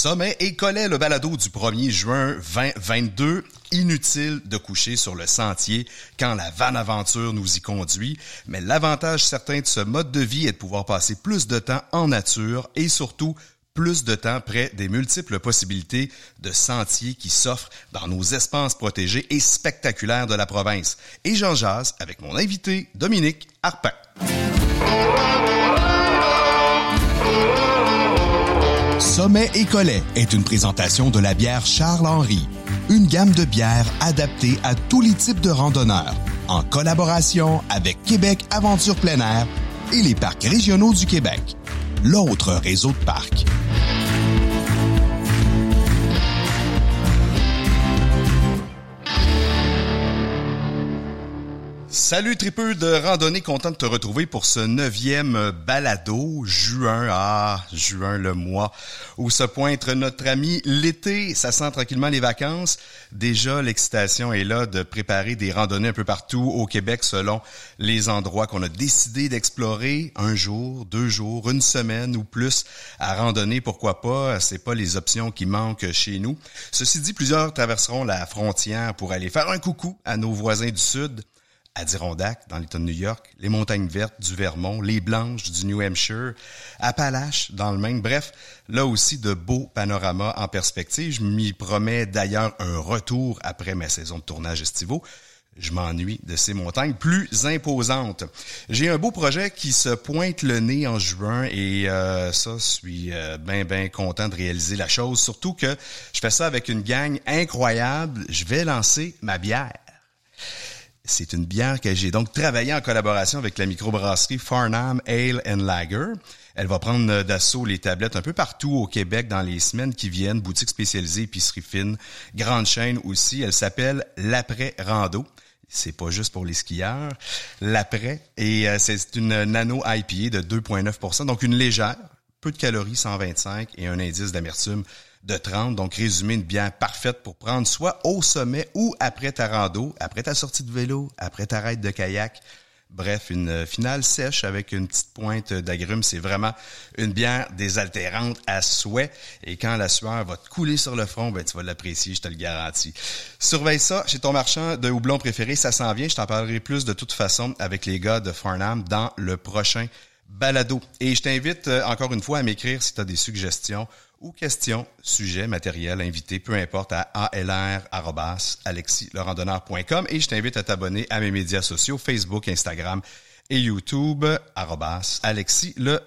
Sommet et Collet, le balado du 1er juin 2022. Inutile de coucher sur le sentier quand la vanne aventure nous y conduit, mais l'avantage certain de ce mode de vie est de pouvoir passer plus de temps en nature et surtout plus de temps près des multiples possibilités de sentiers qui s'offrent dans nos espaces protégés et spectaculaires de la province. Et j'en jase avec mon invité Dominique Harpin. Sommet et Collet est une présentation de la bière Charles-Henri, une gamme de bières adaptée à tous les types de randonneurs, en collaboration avec Québec Aventure Plein Air et les parcs régionaux du Québec, l'autre réseau de parcs. Salut tripeux de randonnée, content de te retrouver pour ce neuvième balado, juin, ah, juin le mois, où se pointe notre ami l'été, ça sent tranquillement les vacances. Déjà, l'excitation est là de préparer des randonnées un peu partout au Québec selon les endroits qu'on a décidé d'explorer. Un jour, deux jours, une semaine ou plus à randonner, pourquoi pas, c'est pas les options qui manquent chez nous. Ceci dit, plusieurs traverseront la frontière pour aller faire un coucou à nos voisins du sud Adirondack, dans l'État de New York, les montagnes vertes du Vermont, les blanches du New Hampshire, Appalaches dans le Maine. Bref, là aussi de beaux panoramas en perspective. Je m'y promets d'ailleurs un retour après ma saison de tournage estivaux. Je m'ennuie de ces montagnes plus imposantes. J'ai un beau projet qui se pointe le nez en juin et euh, ça, je suis euh, bien, bien content de réaliser la chose. Surtout que je fais ça avec une gang incroyable. Je vais lancer ma bière. C'est une bière que j'ai donc travaillé en collaboration avec la microbrasserie Farnham Ale Lager. Elle va prendre d'assaut les tablettes un peu partout au Québec dans les semaines qui viennent, boutique spécialisée, épicerie fine, grande chaîne aussi. Elle s'appelle l'après rando. C'est pas juste pour les skieurs. L'après et euh, c'est une nano IPA de 2.9% donc une légère, peu de calories 125 et un indice d'amertume de 30. Donc, résumé, une bière parfaite pour prendre soit au sommet ou après ta rando, après ta sortie de vélo, après ta raide de kayak. Bref, une finale sèche avec une petite pointe d'agrumes. C'est vraiment une bière désaltérante à souhait. Et quand la sueur va te couler sur le front, ben, tu vas l'apprécier, je te le garantis. Surveille ça chez ton marchand de houblon préféré. Ça s'en vient. Je t'en parlerai plus de toute façon avec les gars de Farnham dans le prochain balado. Et je t'invite euh, encore une fois à m'écrire si tu as des suggestions ou questions, sujets, matériel, invité, peu importe, à alr.alexislerandonneur.com et je t'invite à t'abonner à mes médias sociaux, Facebook, Instagram et YouTube, Alexis le.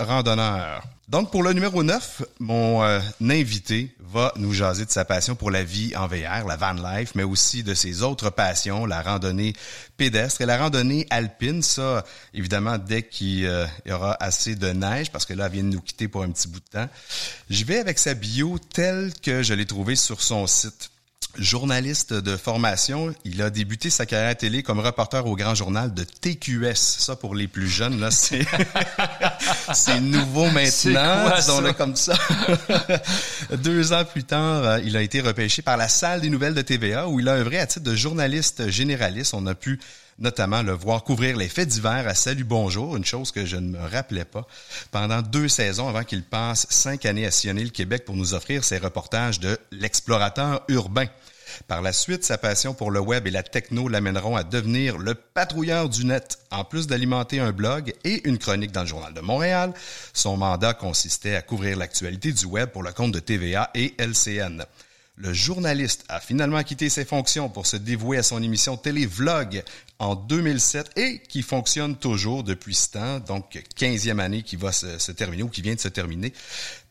Donc, pour le numéro 9, mon euh, invité va nous jaser de sa passion pour la vie en VR, la van life, mais aussi de ses autres passions, la randonnée pédestre et la randonnée alpine. Ça, évidemment, dès qu'il euh, y aura assez de neige, parce que là, elle vient de nous quitter pour un petit bout de temps. Je vais avec sa bio telle que je l'ai trouvée sur son site journaliste de formation. Il a débuté sa carrière télé comme reporter au Grand Journal de TQS. Ça, pour les plus jeunes, là, c'est, c'est nouveau maintenant. Disons-le comme ça. Deux ans plus tard, euh, il a été repêché par la salle des nouvelles de TVA où il a œuvré à titre de journaliste généraliste. On a pu notamment le voir couvrir les faits divers à Salut Bonjour, une chose que je ne me rappelais pas, pendant deux saisons avant qu'il passe cinq années à sillonner le Québec pour nous offrir ses reportages de l'explorateur urbain. Par la suite, sa passion pour le web et la techno l'amèneront à devenir le patrouilleur du net. En plus d'alimenter un blog et une chronique dans le Journal de Montréal, son mandat consistait à couvrir l'actualité du web pour le compte de TVA et LCN. Le journaliste a finalement quitté ses fonctions pour se dévouer à son émission télé Vlog en 2007 et qui fonctionne toujours depuis ce temps, donc 15e année qui va se, se terminer ou qui vient de se terminer.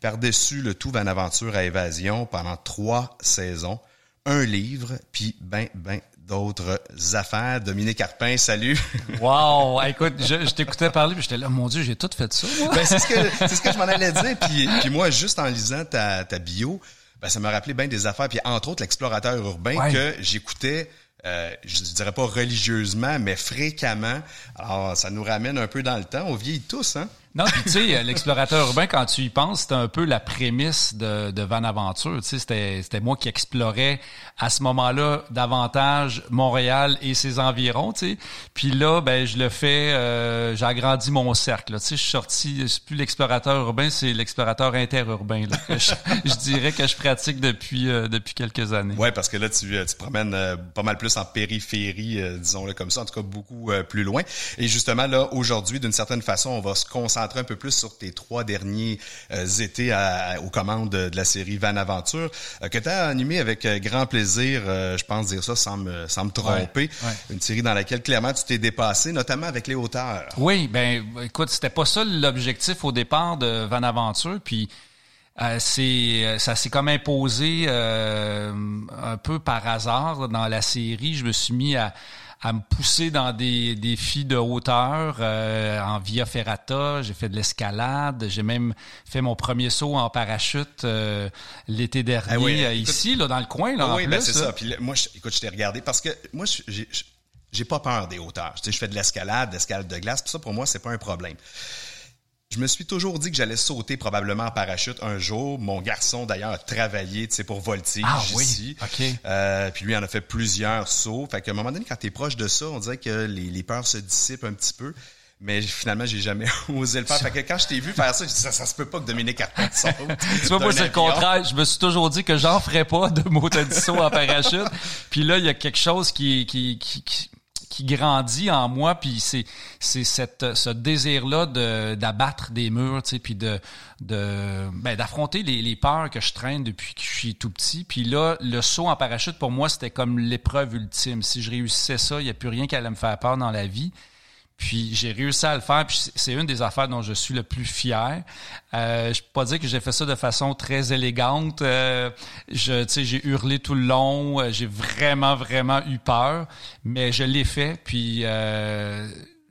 Par-dessus le tout Van Aventure à Évasion pendant trois saisons un livre, puis ben, ben d'autres affaires. Dominique Carpin, salut. Wow! Écoute, je, je t'écoutais parler, puis j'étais là, mon Dieu, j'ai tout fait ça, moi. Ben, c'est ce que, c'est ce que je m'en allais dire. Puis, puis moi, juste en lisant ta, ta bio, ben, ça m'a rappelé bien des affaires. Puis entre autres, l'explorateur urbain que j'écoutais euh, je dirais pas religieusement, mais fréquemment. Alors, ça nous ramène un peu dans le temps. On vieillit tous, hein? Non, puis tu sais, l'explorateur urbain, quand tu y penses, c'était un peu la prémisse de, de Van Aventure. Tu sais, c'était, moi qui explorais à ce moment-là davantage Montréal et ses environs. Tu sais, puis là, ben je le fais, euh, j'ai agrandi mon cercle. Tu sais, je suis sorti, c'est plus l'explorateur urbain, c'est l'explorateur interurbain. Là, je, dirais que je pratique depuis euh, depuis quelques années. Ouais, parce que là, tu, tu promènes pas mal plus en périphérie, disons-le comme ça, en tout cas beaucoup plus loin. Et justement là, aujourd'hui, d'une certaine façon, on va se concentrer un peu plus sur tes trois derniers euh, étés aux commandes de, la série Van Aventure, euh, que tu as animé avec euh, grand plaisir, je pense dire ça sans me, sans me tromper. Une série dans laquelle clairement tu t'es dépassé, notamment avec les hauteurs. Oui, ben écoute, c'était pas ça l'objectif au départ de Van Aventure, puis c'est ça s'est comme imposé un peu par hasard dans la série. Je me suis mis à, à me pousser dans des défis de hauteur euh, en via ferrata. J'ai fait de l'escalade. J'ai même fait mon premier saut en parachute euh, l'été dernier ah ici, là, dans le coin. Là, oui, ben c'est ça. Puis moi, je, écoute, je t'ai regardé parce que moi, j'ai j'ai pas peur des hauteurs. Tu sais, je fais de l'escalade, de l'escalade de glace. Puis ça, pour moi, c'est pas un problème. Je me suis toujours dit que j'allais sauter probablement en parachute un jour. Mon garçon, d'ailleurs, a travaillé pour Voltige ah, ici. Oui. Euh, puis lui, en a fait plusieurs sauts. Fait qu'à un moment donné, quand tu es proche de ça, on dirait que les, peurs se dissipent un petit peu. Mais finalement, j'ai jamais osé le faire. Fait que quand je t'ai vu faire ça, je dit, ça, ça se peut pas que Dominique Carpent saute. tu vois, moi, c'est le contraire. Je me suis toujours dit que j'en ferais pas de moto saut en parachute. Puis là, il y a quelque chose qui, qui, qui qui grandit en moi puis c'est c'est cette ce désir là de d'abattre des murs tu puis de de ben d'affronter les, les peurs que je traîne depuis que je suis tout petit. Puis là le saut en parachute pour moi c'était comme l'épreuve ultime. Si je réussissais ça il y a plus rien qui allait me faire peur dans la vie puis j'ai réussi à le faire, puis c'est une des affaires dont je suis le plus fier. Euh, je peux pas dire que j'ai fait ça de façon très élégante. Euh, je, j'ai hurlé tout le long, euh, j'ai vraiment vraiment eu peur, mais je l'ai fait. Puis euh,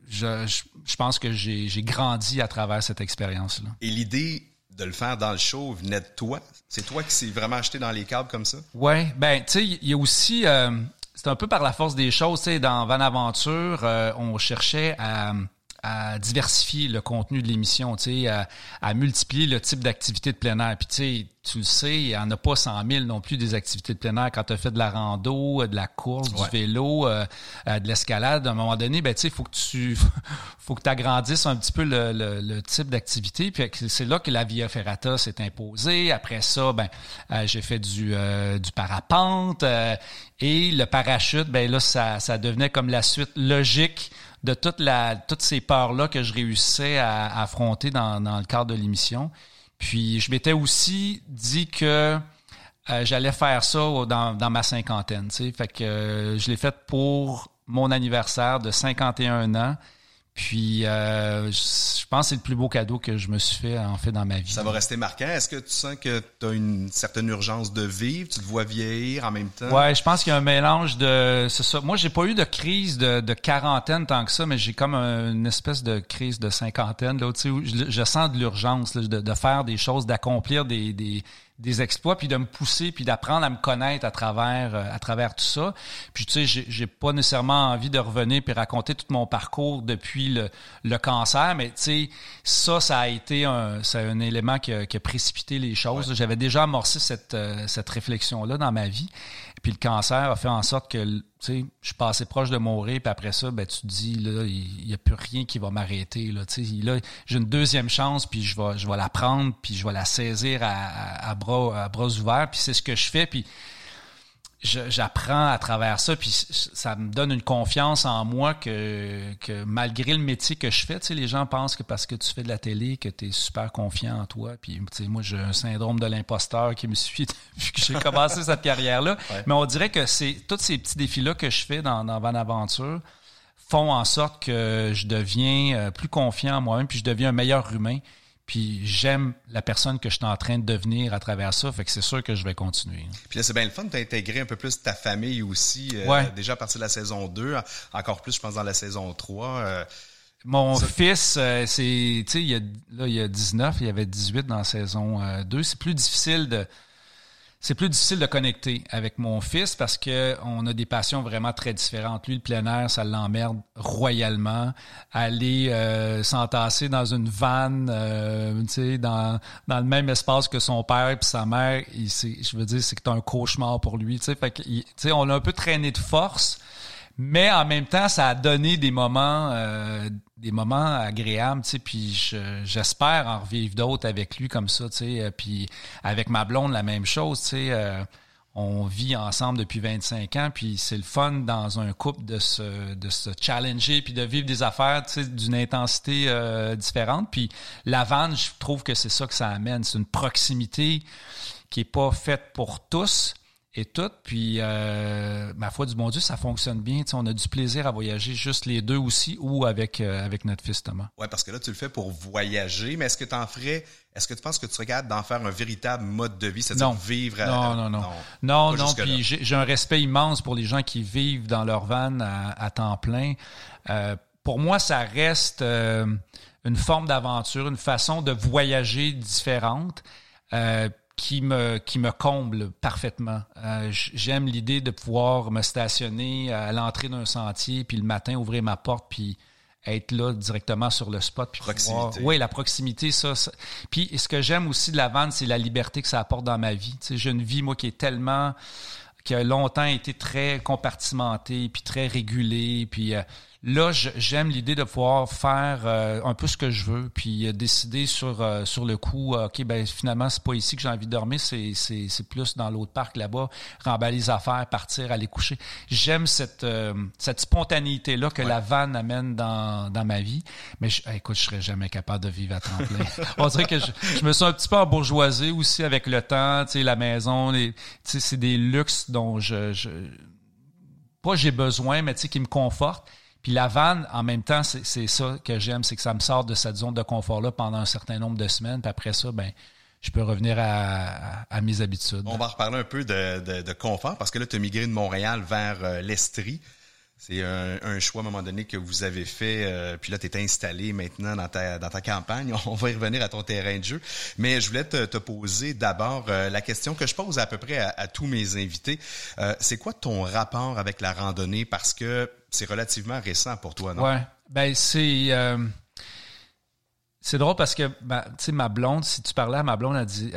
je, je, pense que j'ai, j'ai grandi à travers cette expérience-là. Et l'idée de le faire dans le show venait de toi? C'est toi qui s'est vraiment acheté dans les câbles comme ça? Ouais, ben tu sais, il y a aussi euh, c'est un peu par la force des choses. Tu sais, dans Van Aventure, euh, on cherchait à, à, diversifier le contenu de l'émission, tu sais, à, à, multiplier le type d'activité de plein air. Puis tu sais, tu le sais, il n'y en a pas 100 000 non plus des activités de plein air. Quand tu as fait de la rando, de la course, du vélo, euh, euh, de l'escalade, à un moment donné, ben, tu sais, il faut que tu faut que agrandisses un petit peu le, le, type d'activité. Puis c'est là que la Via Ferrata s'est imposée. Après ça, ben, euh, j'ai fait du, du parapente. et le parachute, ben là, ça, ça devenait comme la suite logique de toutes ces peurs-là que je réussissais à, affronter dans, le cadre de l'émission. Puis je m'étais aussi dit que euh, j'allais faire ça dans, ma cinquantaine. Fait que euh, je l'ai fait pour mon anniversaire de 51 ans. Puis, euh, je pense que c'est le plus beau cadeau que je me suis fait, en fait, dans ma vie. Ça va rester marquant. Est-ce que tu sens que tu as une certaine urgence de vivre? Tu te vois vieillir en même temps? Ouais, je pense qu'il y a un mélange de... C'est ça. Moi, j'ai pas eu de crise de, de quarantaine tant que ça, mais j'ai comme une espèce de crise de cinquantaine. Là, tu sais, je, je sens de l'urgence de, de, faire des choses, d'accomplir des, des, des exploits, puis de me pousser, puis d'apprendre à me connaître à travers euh, à travers tout ça. Puis tu sais, j'ai, j'ai pas nécessairement envie de revenir puis raconter tout mon parcours depuis le, le cancer, mais tu sais, ça, ça a été un, c'est un élément qui a, qui a précipité les choses. J'avais déjà amorcé cette, euh, cette réflexion-là dans ma vie. Puis le cancer a fait en sorte que, tu sais, je suis passé proche de mourir, puis après ça, ben tu te dis, là, il n'y a plus rien qui va m'arrêter, là, tu sais. Là, j'ai une deuxième chance, puis je vais, je vais la prendre, puis je vais la saisir à, à, bras, à bras ouverts, puis c'est ce que je fais, puis j'apprends à travers ça, puis ça me donne une confiance en moi que, que malgré le métier que je fais, tu sais, les gens pensent que parce que tu fais de la télé, que tu es super confiant en toi. Puis, tu sais, moi, j'ai un syndrome de l'imposteur qui me suit depuis que j'ai commencé cette carrière-là. Mais on dirait que c'est tous ces petits défis-là que je fais dans, dans Van Aventure font en sorte que je deviens euh, plus confiant en moi-même, puis je deviens un meilleur humain. Puis j'aime la personne que je suis en train de devenir à travers ça. Fait que c'est sûr que je vais continuer. Puis là, c'est bien le fun d'intégrer un peu plus ta famille aussi. Euh, déjà à partir de la saison 2, encore plus, je pense, dans la saison 3. Euh, Mon fils, euh, c'est, tu sais, il y a, là, il y a 19, il y avait 18 dans la saison 2. C'est plus difficile de c'est plus difficile de connecter avec mon fils parce que on a des passions vraiment très différentes. Lui, le plein air, ça l'emmerde royalement. Aller euh, s'entasser dans une vanne, euh, dans, dans le même espace que son père et sa mère, il, je veux dire, c'est un cauchemar pour lui. Fait que, on a un peu traîné de force. Mais en même temps, ça a donné des moments, euh, des moments agréables, tu sais. Puis j'espère en revivre d'autres avec lui comme ça, tu sais. Euh, puis avec ma blonde, la même chose. Euh, on vit ensemble depuis 25 ans, puis c'est le fun dans un couple de se, challenger, puis de vivre des affaires tu d'une intensité différente. Puis la vanne, je trouve que c'est ça que ça amène. C'est une proximité qui est pas faite pour tous, et tout. Puis, euh, ma foi du bon Dieu, ça fonctionne bien. on a du plaisir à voyager juste les deux aussi ou avec, euh, avec notre fils Thomas. Oui, parce que là, tu le fais pour voyager, mais est-ce que tu en ferais, est-ce que tu penses que tu regardes d'en faire un véritable mode de vie, c'est-à-dire vivre à, Non, non, non. Non, non, puis j'ai un respect immense pour les gens qui vivent dans leur van à, temps plein. Euh, pour moi, ça reste une forme d'aventure, une façon de voyager différente. Euh, qui me qui me comble parfaitement. Euh, j'aime l'idée de pouvoir me stationner à l'entrée d'un sentier, puis le matin ouvrir ma porte, puis être là directement sur le spot. Puis proximité. oui, la proximité, ça, Puis ce que j'aime aussi de la vente, c'est la liberté que ça apporte dans ma vie. j'ai une vie, moi, qui est tellement qui a longtemps été très compartimentée, puis très régulée, puis euh, Là, j'aime l'idée de pouvoir faire euh, un peu ce que je veux, puis euh, décider sur euh, sur le coup, ok, ben finalement c'est pas ici que j'ai envie de dormir, c'est c'est c'est plus dans l'autre parc là-bas, remballer les affaires, partir, aller coucher. J'aime cette cette spontanéité là que la vanne amène dans dans ma vie, mais je, écoute, je serais jamais capable de vivre à temps plein. On dirait que je, je me sens un petit peu embourgeoisé aussi avec le temps, tu sais, la maison, tu sais, c'est des luxes dont je, je pas j'ai besoin, mais tu sais qui me confortent. Puis la vanne, en même temps, c'est ça que j'aime, c'est que ça me sort de cette zone de confort-là pendant un certain nombre de semaines. Puis après ça, ben, je peux revenir à, à, mes habitudes. On va reparler un peu de, de, de confort parce que là, tu as migré de Montréal vers euh, l'Estrie. C'est un, choix à un moment donné que vous avez fait, euh, puis là, tu es installé maintenant dans ta, campagne. On va y revenir à ton terrain de jeu. Mais je voulais te, poser d'abord euh, la question que je pose à peu près à, tous mes invités. Euh, c'est quoi ton rapport avec la randonnée? Parce que c'est relativement récent pour toi, non? Ouais. Ben, c'est... c'est drôle parce que, ben, tu sais, ma blonde, si tu parlais à ma blonde, elle, dit,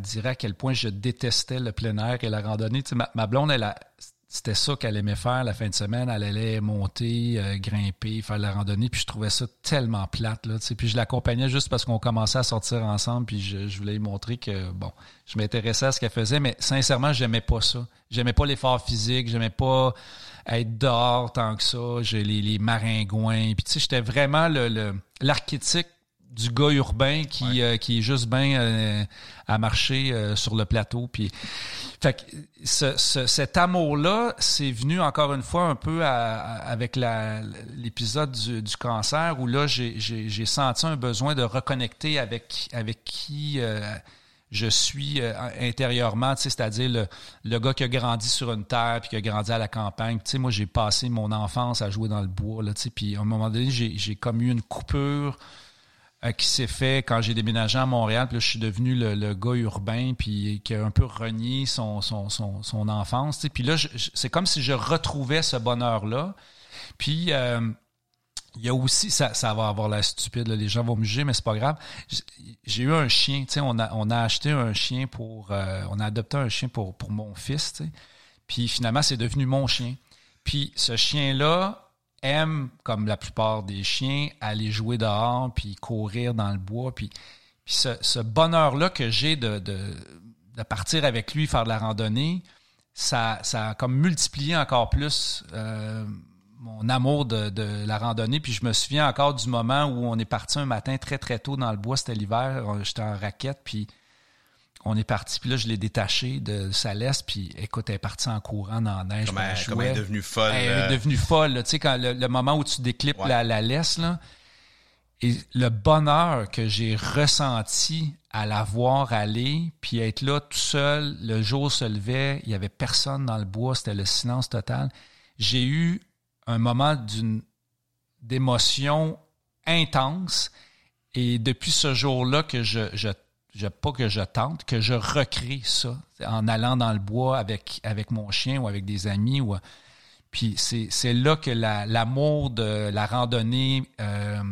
dirait à quel point je détestais le plein air et la randonnée. Tu sais, ma, ma blonde, elle a c'était ça qu'elle aimait faire la fin de semaine. Elle allait monter, euh, grimper, faire la randonnée. Puis je trouvais ça tellement plate. Là, puis je l'accompagnais juste parce qu'on commençait à sortir ensemble. Puis je, voulais lui montrer que, bon, je m'intéressais à ce qu'elle faisait. Mais sincèrement, j'aimais pas ça. J'aimais pas l'effort physique. J'aimais pas être dehors tant que ça. J'ai les, les maringouins. Puis tu sais, j'étais vraiment le l'archétype du gars urbain qui, euh, qui est juste bien euh, à marcher euh, sur le plateau. Puis, fait que ce, cet amour-là, c'est venu encore une fois un peu avec l'épisode du, du, cancer où là, j'ai senti un besoin de reconnecter avec, avec qui je suis intérieurement, c'est-à-dire le, le gars qui a grandi sur une terre puis qui a grandi à la campagne. Tu sais, moi, j'ai passé mon enfance à jouer dans le bois, là, tu sais, puis à un moment donné, j'ai comme eu une coupure euh, qui s'est fait quand j'ai déménagé à Montréal. Puis là, je suis devenu le, gars urbain, puis qui a un peu renié son, enfance. Tu Puis là, c'est comme si je retrouvais ce bonheur-là. Puis euh, il y a aussi, ça, va avoir l'air stupide, les gens vont me juger, mais c'est pas grave. J'ai eu un chien, tu sais, on a, acheté un chien pour, euh, on a adopté un chien pour, pour mon fils, tu. Puis finalement, c'est devenu mon chien. Puis ce chien-là, aime, comme la plupart des chiens, aller jouer dehors, puis courir dans le bois. Puis, ce, bonheur-là que j'ai de, partir avec lui, faire de la randonnée, ça, ça a comme multiplié encore plus euh, mon amour de, de, la randonnée. Puis je me souviens encore du moment où on est parti un matin très, très tôt dans le bois. C'était l'hiver. J'étais en raquette, puis on est parti, puis là, je l'ai détaché de sa laisse, puis écoute, elle est partie en courant dans la neige. Comme, elle, est devenue folle. Elle est euh. devenue folle, tu sais, quand le, moment où tu déclipes la, laisse, là, et le bonheur que j'ai ressenti à la voir aller, puis être là tout seul, le jour se levait, il y avait personne dans le bois, c'était le silence total. J'ai eu un moment d'une d'émotion intense, et depuis ce jour-là que je, je je, pas que je tente, que je recrée ça en allant dans le bois avec, avec mon chien ou avec des amis. Ou, puis c'est là que l'amour de la randonnée... Euh,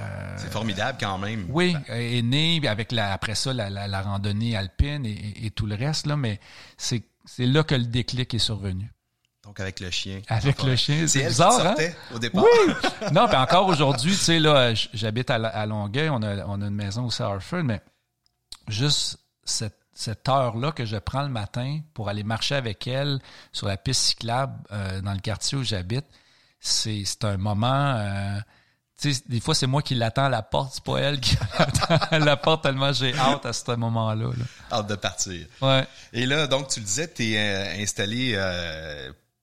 euh, c'est formidable quand même. Oui, est né avec la, après ça la, la, randonnée alpine et, et, tout le reste là, mais c'est là que le déclic est survenu. Donc avec le chien. Avec le chien, c'est bizarre, hein? au départ. Oui. non, puis encore aujourd'hui, tu sais là, j'habite à, Longueuil, on a, on a une maison au Harford, mais juste cette, cette heure-là que je prends le matin pour aller marcher avec elle sur la piste cyclable euh, dans le quartier où j'habite, c'est un moment. Euh, tu sais, des fois, c'est moi qui l'attends à la porte, c'est pas elle qui l'attend à la porte tellement j'ai hâte à ce moment-là. Hâte de partir. Ouais. Et là, donc, tu le disais, tu es euh, installé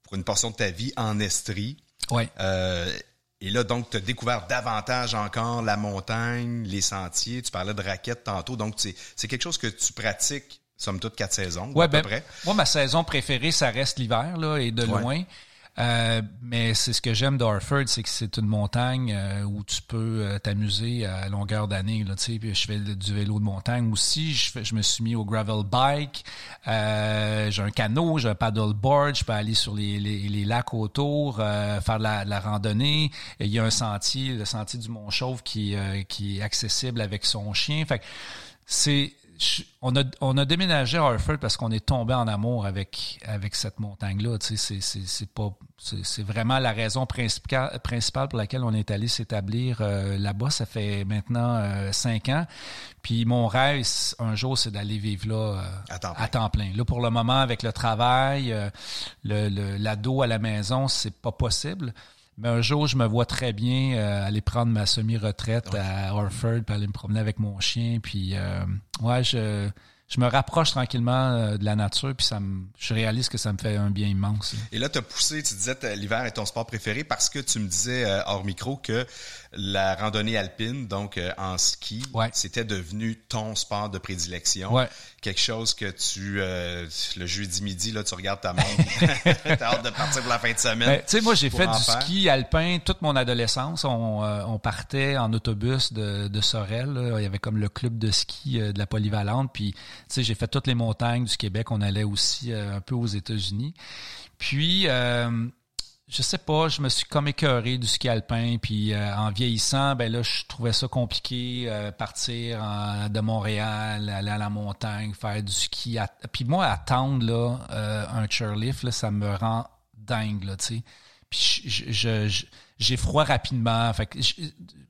pour une portion de ta vie en Estrie. Ouais. Et là, donc, tu as découvert davantage encore la montagne, les sentiers. Tu parlais de raquettes tantôt. Donc, c'est quelque chose que tu pratiques, somme toute, quatre saisons, ouais, à peu ben, près. Moi, ma saison préférée, ça reste l'hiver, là, et de loin. Euh, mais c'est ce que j'aime d'Orford, c'est que c'est une montagne euh, où tu peux euh, t'amuser à longueur d'année. Là, je fais du vélo de montagne aussi. Je, me suis mis au gravel bike. j'ai un canot, j'ai un paddleboard. Je peux aller sur les, les, les lacs autour, faire de la, la, randonnée. il y a un sentier, le sentier du Mont Chauve, qui, qui est accessible avec son chien. Fait c'est on, a, on a déménagé à Harford parce qu'on est tombé en amour avec, avec cette montagne-là. Tu sais, c'est pas c'est vraiment la raison principale, principale pour laquelle on est allé s'établir euh, là-bas. Ça fait maintenant euh, cinq ans. Puis mon rêve, un jour, c'est d'aller vivre là euh, à, temps plein. Là, pour le moment, avec le travail, le l'ado à la maison, c'est pas possible. Mais un jour, je me vois très bien euh, aller prendre ma semi-retraite à Orford, puis aller me promener avec mon chien. Puis, euh, ouais, je, je me rapproche tranquillement euh, de la nature, puis ça me, je réalise que ça me fait un bien immense. Et là, tu as poussé, tu disais que l'hiver est ton sport préféré parce que tu me disais hors micro que la randonnée alpine, donc en ski, c'était devenu ton sport de prédilection. Ouais. Quelque chose que tu euh, le jeudi midi là tu regardes ta montre t'as hâte de partir pour la fin de semaine ben, tu sais moi j'ai fait du ski alpin toute mon adolescence. On, euh, on partait en autobus de, de Sorel il y avait comme le club de ski euh, de la polyvalente puis sais j'ai fait toutes les montagnes du Québec on allait aussi un peu aux États-Unis puis je sais pas, je me suis comme écœuré du ski alpin, puis euh, en vieillissant, ben là, je trouvais ça compliqué, euh, partir de Montréal, aller à la montagne, faire du ski. Puis moi, attendre là, euh, un chairlift, ça me rend dingue. Puis je j'ai froid rapidement. Fait que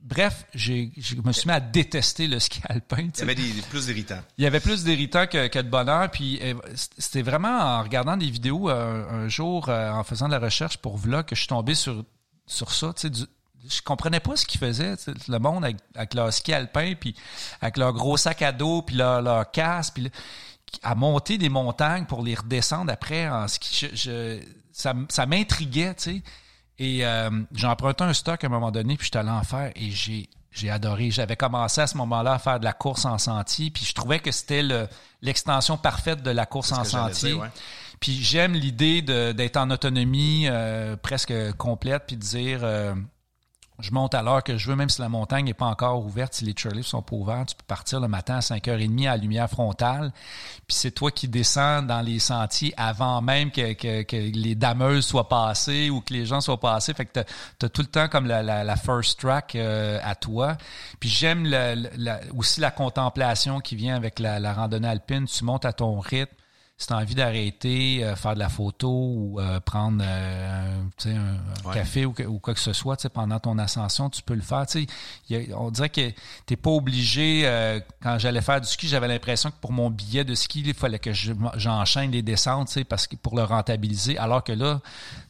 bref, j'ai, je me suis mis à détester le ski alpin. Il y avait des, plus d'irritants. Il y avait plus d'irritants que, que, de bonheur. Puis euh, c'était vraiment en regardant des vidéos euh, un, jour, euh, en faisant de la recherche pour vlog, que je suis tombé sur, sur ça. Tu sais, du, je comprenais pas ce qu'ils faisaient, le monde avec, leur ski alpin, puis avec leur gros sac à dos, puis leur, leur casque, puis à monter des montagnes pour les redescendre après en ski. Je, ça, ça m'intriguait, tu sais. Et euh, j'ai emprunté un stock à un moment donné, puis j'étais allé en faire et j'ai j'ai adoré. J'avais commencé à ce moment-là à faire de la course en sentier, puis je trouvais que c'était l'extension parfaite de la course en sentier. Puis j'aime l'idée d'être en autonomie euh, presque complète, puis de dire euh, je monte à l'heure que je veux, même si la montagne n'est pas encore ouverte, si les chairlifts sont pas ouverts, tu peux partir le matin à 5h30 à la lumière frontale. Puis c'est toi qui descends dans les sentiers avant même que, les dameuses soient passées ou que les gens soient passés. Fait que tu as, tout le temps comme la first track euh, à toi. Puis j'aime aussi la contemplation qui vient avec la, la randonnée alpine. Tu montes à ton rythme si tu as envie d'arrêter, euh, faire de la photo ou euh, prendre euh, un, café ou, quoi que ce soit pendant ton ascension, tu peux le faire. Y a, on dirait que tu n'es pas obligé. quand j'allais faire du ski, j'avais l'impression que pour mon billet de ski, il fallait que j'enchaîne les descentes parce que pour le rentabiliser. Alors que là,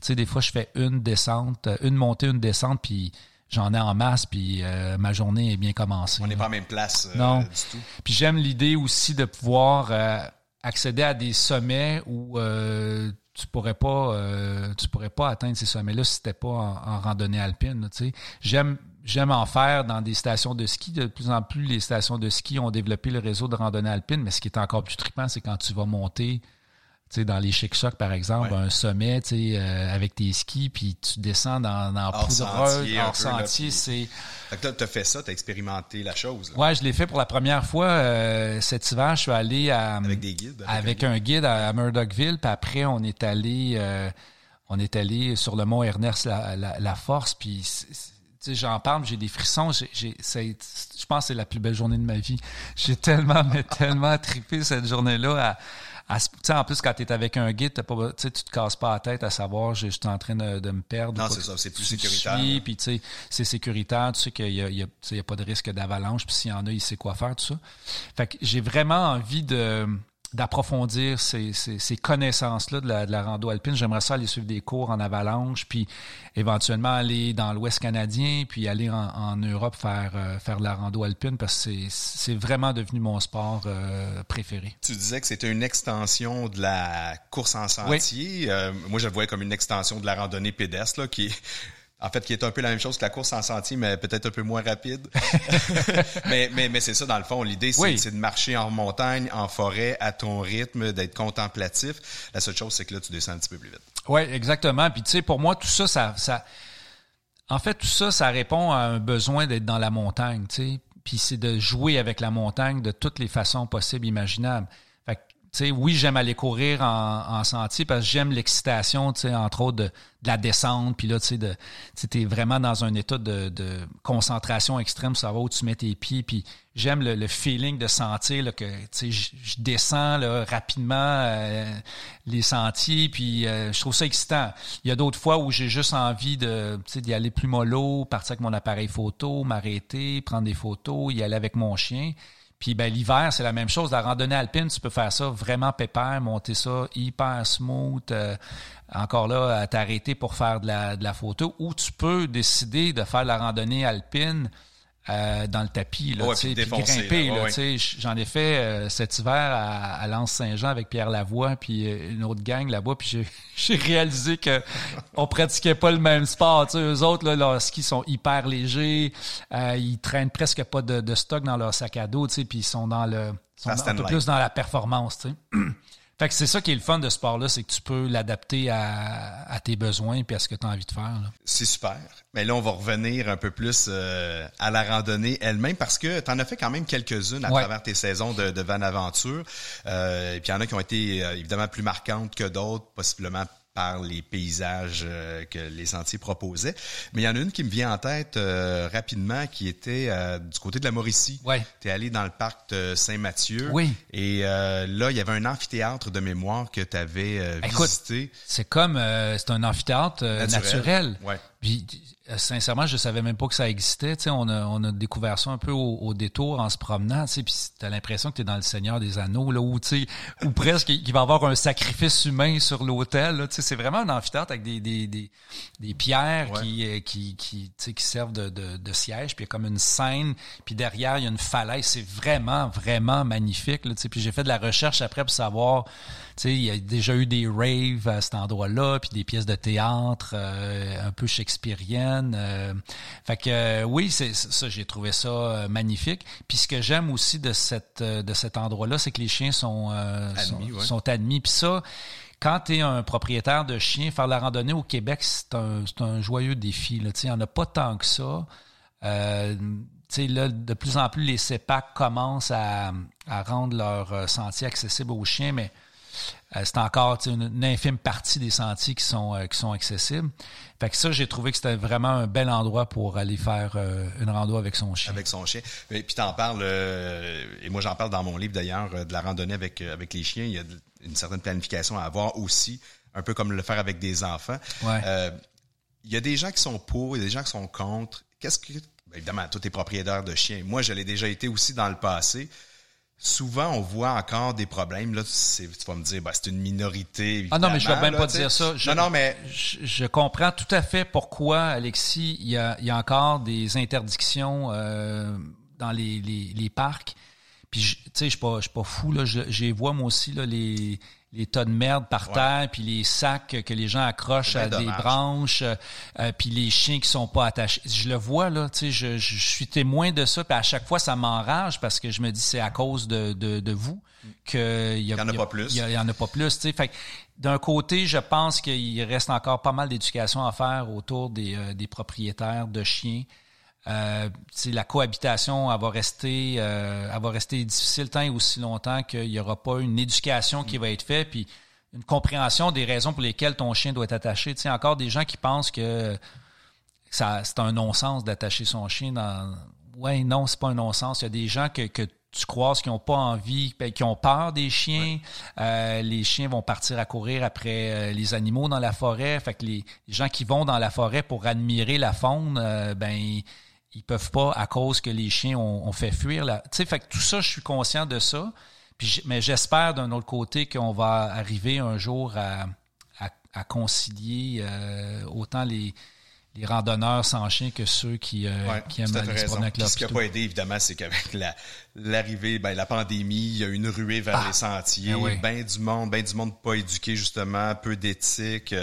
des fois, je fais une descente, une montée, une descente, puis j'en ai en masse, puis ma journée est bien commencée. On n'est pas en même place non. du tout. Puis j'aime l'idée aussi de pouvoir accéder à des sommets où euh, tu pourrais pas euh, tu pourrais pas atteindre ces sommets-là si c'était pas en, randonnée alpine. J'aime j'aime en faire dans des stations de ski. De plus en plus, les stations de ski ont développé le réseau de randonnée alpine, mais ce qui est encore plus trippant, c'est quand tu vas monter dans les chic-chocs, par exemple, un sommet euh, avec tes skis, puis tu descends dans, dans poudreuse, hors sentier, c'est... Fait que t'as fait ça, t'as expérimenté la chose. Là. Ouais, je l'ai fait pour la première fois euh, cet hiver. Je suis allé à... Avec des guides? Avec, un, guide. à, Murdochville, puis après, on est allé... Euh, on est allé sur le mont Ernest la, la, Force, puis j'en parle, j'ai des frissons. J'ai, je pense que c'est la plus belle journée de ma vie. J'ai tellement, mais tellement trippé cette journée-là à en plus, quand tu es avec un guide, pas, tu te casses pas la tête à savoir, je, suis en train de, me perdre. Non, c'est ça, c'est plus sécuritaire. Puis, tu sais, c'est sécuritaire, tu sais qu'il y a, y a, pas de risque d'avalanche, puis s'il y en a, il sait quoi faire, tout ça. Fait que j'ai vraiment envie de d'approfondir ces, ces, connaissances-là de la, de la rando alpine. J'aimerais ça aller suivre des cours en avalanche, puis éventuellement aller dans l'Ouest canadien, puis aller en, en Europe faire, euh, faire de la rando alpine, parce que c'est vraiment devenu mon sport euh, préféré. Tu disais que c'était une extension de la course en sentier. Euh, moi, je le voyais comme une extension de la randonnée pédestre, là, qui en fait, qui est un peu la même chose que la course en sentier, mais peut-être un peu moins rapide. mais mais, mais c'est ça, dans le fond. L'idée, c'est de marcher en montagne, en forêt, à ton rythme, d'être contemplatif. La seule chose, c'est que là, tu descends un petit peu plus vite. Oui, exactement. Puis tu sais, pour moi, tout ça, ça, ça... En fait, tout ça, ça répond à un besoin d'être dans la montagne, tu sais. Puis c'est de jouer avec la montagne de toutes les façons possibles, imaginables oui, j'aime aller courir en, sentier parce que j'aime l'excitation, entre autres, de, la descente. Puis là, tu es vraiment dans un état de, concentration extrême, ça va où tu mets tes pieds. Puis j'aime le, feeling de sentir là, que je, descends rapidement euh, les sentiers. Puis euh, je trouve ça excitant. Il y a d'autres fois où j'ai juste envie de d'y aller plus mollo, partir avec mon appareil photo, m'arrêter, prendre des photos, y aller avec mon chien. Puis ben, l'hiver, c'est la même chose. La randonnée alpine, tu peux faire ça vraiment pépère, monter ça hyper smooth. Euh, encore là, à t'arrêter pour faire de la, de la photo. Ou tu peux décider de faire la randonnée alpine euh, dans le tapis, là, puis grimper. Là, J'en ai fait euh, cet hiver à, à Lens-Saint-Jean avec Pierre Lavoie, puis euh, une autre gang là-bas, puis j'ai réalisé que on pratiquait pas le même sport. T'sais. Eux autres, là, leurs skis sont hyper légers, ils traînent presque pas de, de stock dans leur sac à dos, puis ils sont dans le sont un peu plus dans la performance. Fait que c'est ça qui est le fun de ce sport-là, c'est que tu peux l'adapter à, tes besoins et à ce que tu as envie de faire. C'est super. Mais là, on va revenir un peu plus euh, à la randonnée elle-même parce que tu en as fait quand même quelques-unes à travers tes saisons de, de Van Aventure. Euh, et puis il y en a qui ont été euh, évidemment plus marquantes que d'autres, possiblement par les paysages euh, que les sentiers proposaient. Mais il y en a une qui me vient en tête euh, rapidement qui était euh, du côté de la Mauricie. Ouais. Tu es allé dans le parc de Saint-Mathieu. Oui. Et là, il y avait un amphithéâtre de mémoire que tu avais visité. C'est comme c'est un amphithéâtre naturel. naturel. Ouais. Puis, euh, sincèrement, je savais même pas que ça existait. On a, on a découvert ça un peu au, détour en se promenant. Puis t'as l'impression que tu es dans le Seigneur des Anneaux, là, où, ou presque il va y avoir un sacrifice humain sur l'autel. C'est vraiment un amphithéâtre avec des, des, des, des pierres qui, euh, qui, qui, qui servent de, de, de siège. Puis il y a comme une scène. Puis derrière, il y a une falaise. C'est vraiment, vraiment magnifique. Puis j'ai fait de la recherche après pour savoir il y a déjà eu des raves à cet endroit-là, puis des pièces de théâtre euh, un peu shakespeariennes. Euh. fait que euh, oui, c'est ça, j'ai trouvé ça magnifique. Puis ce que j'aime aussi de cette de cet endroit-là, c'est que les chiens sont admis, sont, admis. Puis ça, quand tu es un propriétaire de chien, faire la randonnée au Québec, c'est un, un joyeux défi. Là. Il n'y en a pas tant que ça. Euh, là, de plus en plus, les CEPAC commencent à, à rendre leur sentier accessible aux chiens, mais euh, c'est encore une, infime partie des sentiers qui sont, euh, qui sont accessibles. Fait que ça, j'ai trouvé que c'était vraiment un bel endroit pour aller faire euh, une rando avec son chien. Avec son chien. Et puis t'en parles, et moi j'en parle dans mon livre d'ailleurs, de la randonnée avec, avec les chiens. Il y a une certaine planification à avoir aussi, un peu comme le faire avec des enfants. il y a des gens qui sont pour, il y a des gens qui sont contre. Qu'est-ce que... Ben, évidemment, toi, t'es propriétaire de chiens. Moi, je l'ai déjà été aussi dans le passé souvent on voit encore des problèmes. Là, tu vas me dire, bah, c'est une minorité. Ah non, mais je ne vais même pas dire ça. Je, non, non, mais je, comprends tout à fait pourquoi, Alexis, il y a, il y a encore des interdictions euh, dans les, les, les parcs Puis, tu sais, je je suis pas fou, là. J'ai vois, moi aussi, là, les, les tas de merde par terre, puis les sacs que les gens accrochent à des branches, euh, puis les chiens qui sont pas attachés. Je le vois, là, tu sais, je, je, suis témoin de ça, puis à chaque fois, ça m'enrage parce que je me dis, c'est à cause de, de, de vous qu'il y, y, en a pas plus. Il y, en a pas plus, tu sais. Fait d'un côté, je pense qu'il reste encore pas mal d'éducation à faire autour des, euh, des propriétaires de chiens. Euh, la cohabitation elle va rester euh, elle va rester difficile tant et aussi longtemps qu'il n'y aura pas une éducation qui va être faite puis une compréhension des raisons pour lesquelles ton chien doit être attaché. Tu encore des gens qui pensent que ça c'est un non-sens d'attacher son chien dans Ouais, non, c'est pas un non-sens. Il y a des gens que, que tu croises qui n'ont pas envie, ben, qui ont peur des chiens. Euh, les chiens vont partir à courir après euh, les animaux dans la forêt. Fait que les, gens qui vont dans la forêt pour admirer la faune, euh, ben ils, peuvent pas à cause que les chiens ont, fait fuir. La... Tu sais, fait que tout ça, je suis conscient de ça. Puis, mais j'espère d'un autre côté qu'on va arriver un jour à, à concilier autant les les randonneurs sans chien que ceux qui, euh, qui aiment aller se avec leur Ce qui n'a pas aidé, évidemment, c'est qu'avec la, l'arrivée, ben, la pandémie, il y a une ruée vers ah. les sentiers, ben, ben du monde, ben du monde pas éduqué, justement, peu d'éthique.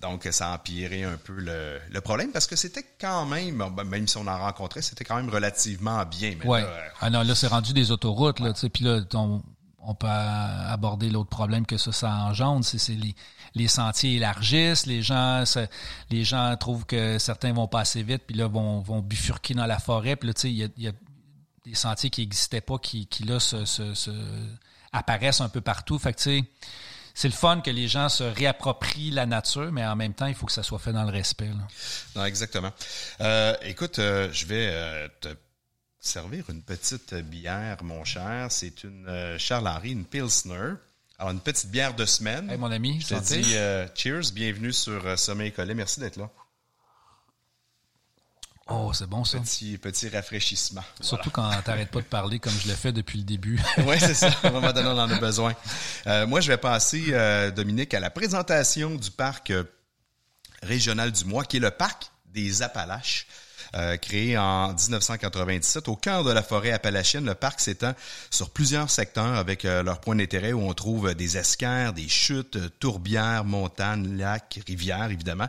Donc, ça a empiré un peu le, le problème parce que c'était quand même, ben, même si on en rencontrait, c'était quand même relativement bien. Mais là, ah non, là, c'est rendu des autoroutes, là, tu sais, puis là, on, on peut aborder l'autre problème que ça, ça engendre, c'est les les sentiers élargissent, les gens les gens trouvent que certains vont pas assez vite, puis là vont, bifurquer dans la forêt, puis là tu sais il y a, des sentiers qui n'existaient pas qui, qui là se, se, apparaissent un peu partout. Fait que tu sais c'est le fun que les gens se réapproprient la nature, mais en même temps, il faut que ça soit fait dans le respect. Non, exactement. Euh, écoute, euh, je vais euh, te servir une petite bière, mon cher. C'est une Charles Henry, une Pilsner. Alors, une petite bière de semaine. Hey, mon ami, je te dis euh, cheers, bienvenue sur euh, Sommeil Collé. Merci d'être là. Oh, c'est bon ça. Petit, petit rafraîchissement. Surtout quand quand t'arrêtes pas de parler comme je l'ai fait depuis le début. oui, c'est ça. À un moment donné, on en a besoin. Euh, moi, je vais passer, Dominique, à la présentation du parc régional du mois, qui est le parc des Appalaches. Euh, créé en 1997 au cœur de la forêt appalachienne. Le parc s'étend sur plusieurs secteurs avec euh, leurs points d'intérêt où on trouve des esquerres, des chutes, tourbières, montagnes, lacs, rivières, évidemment.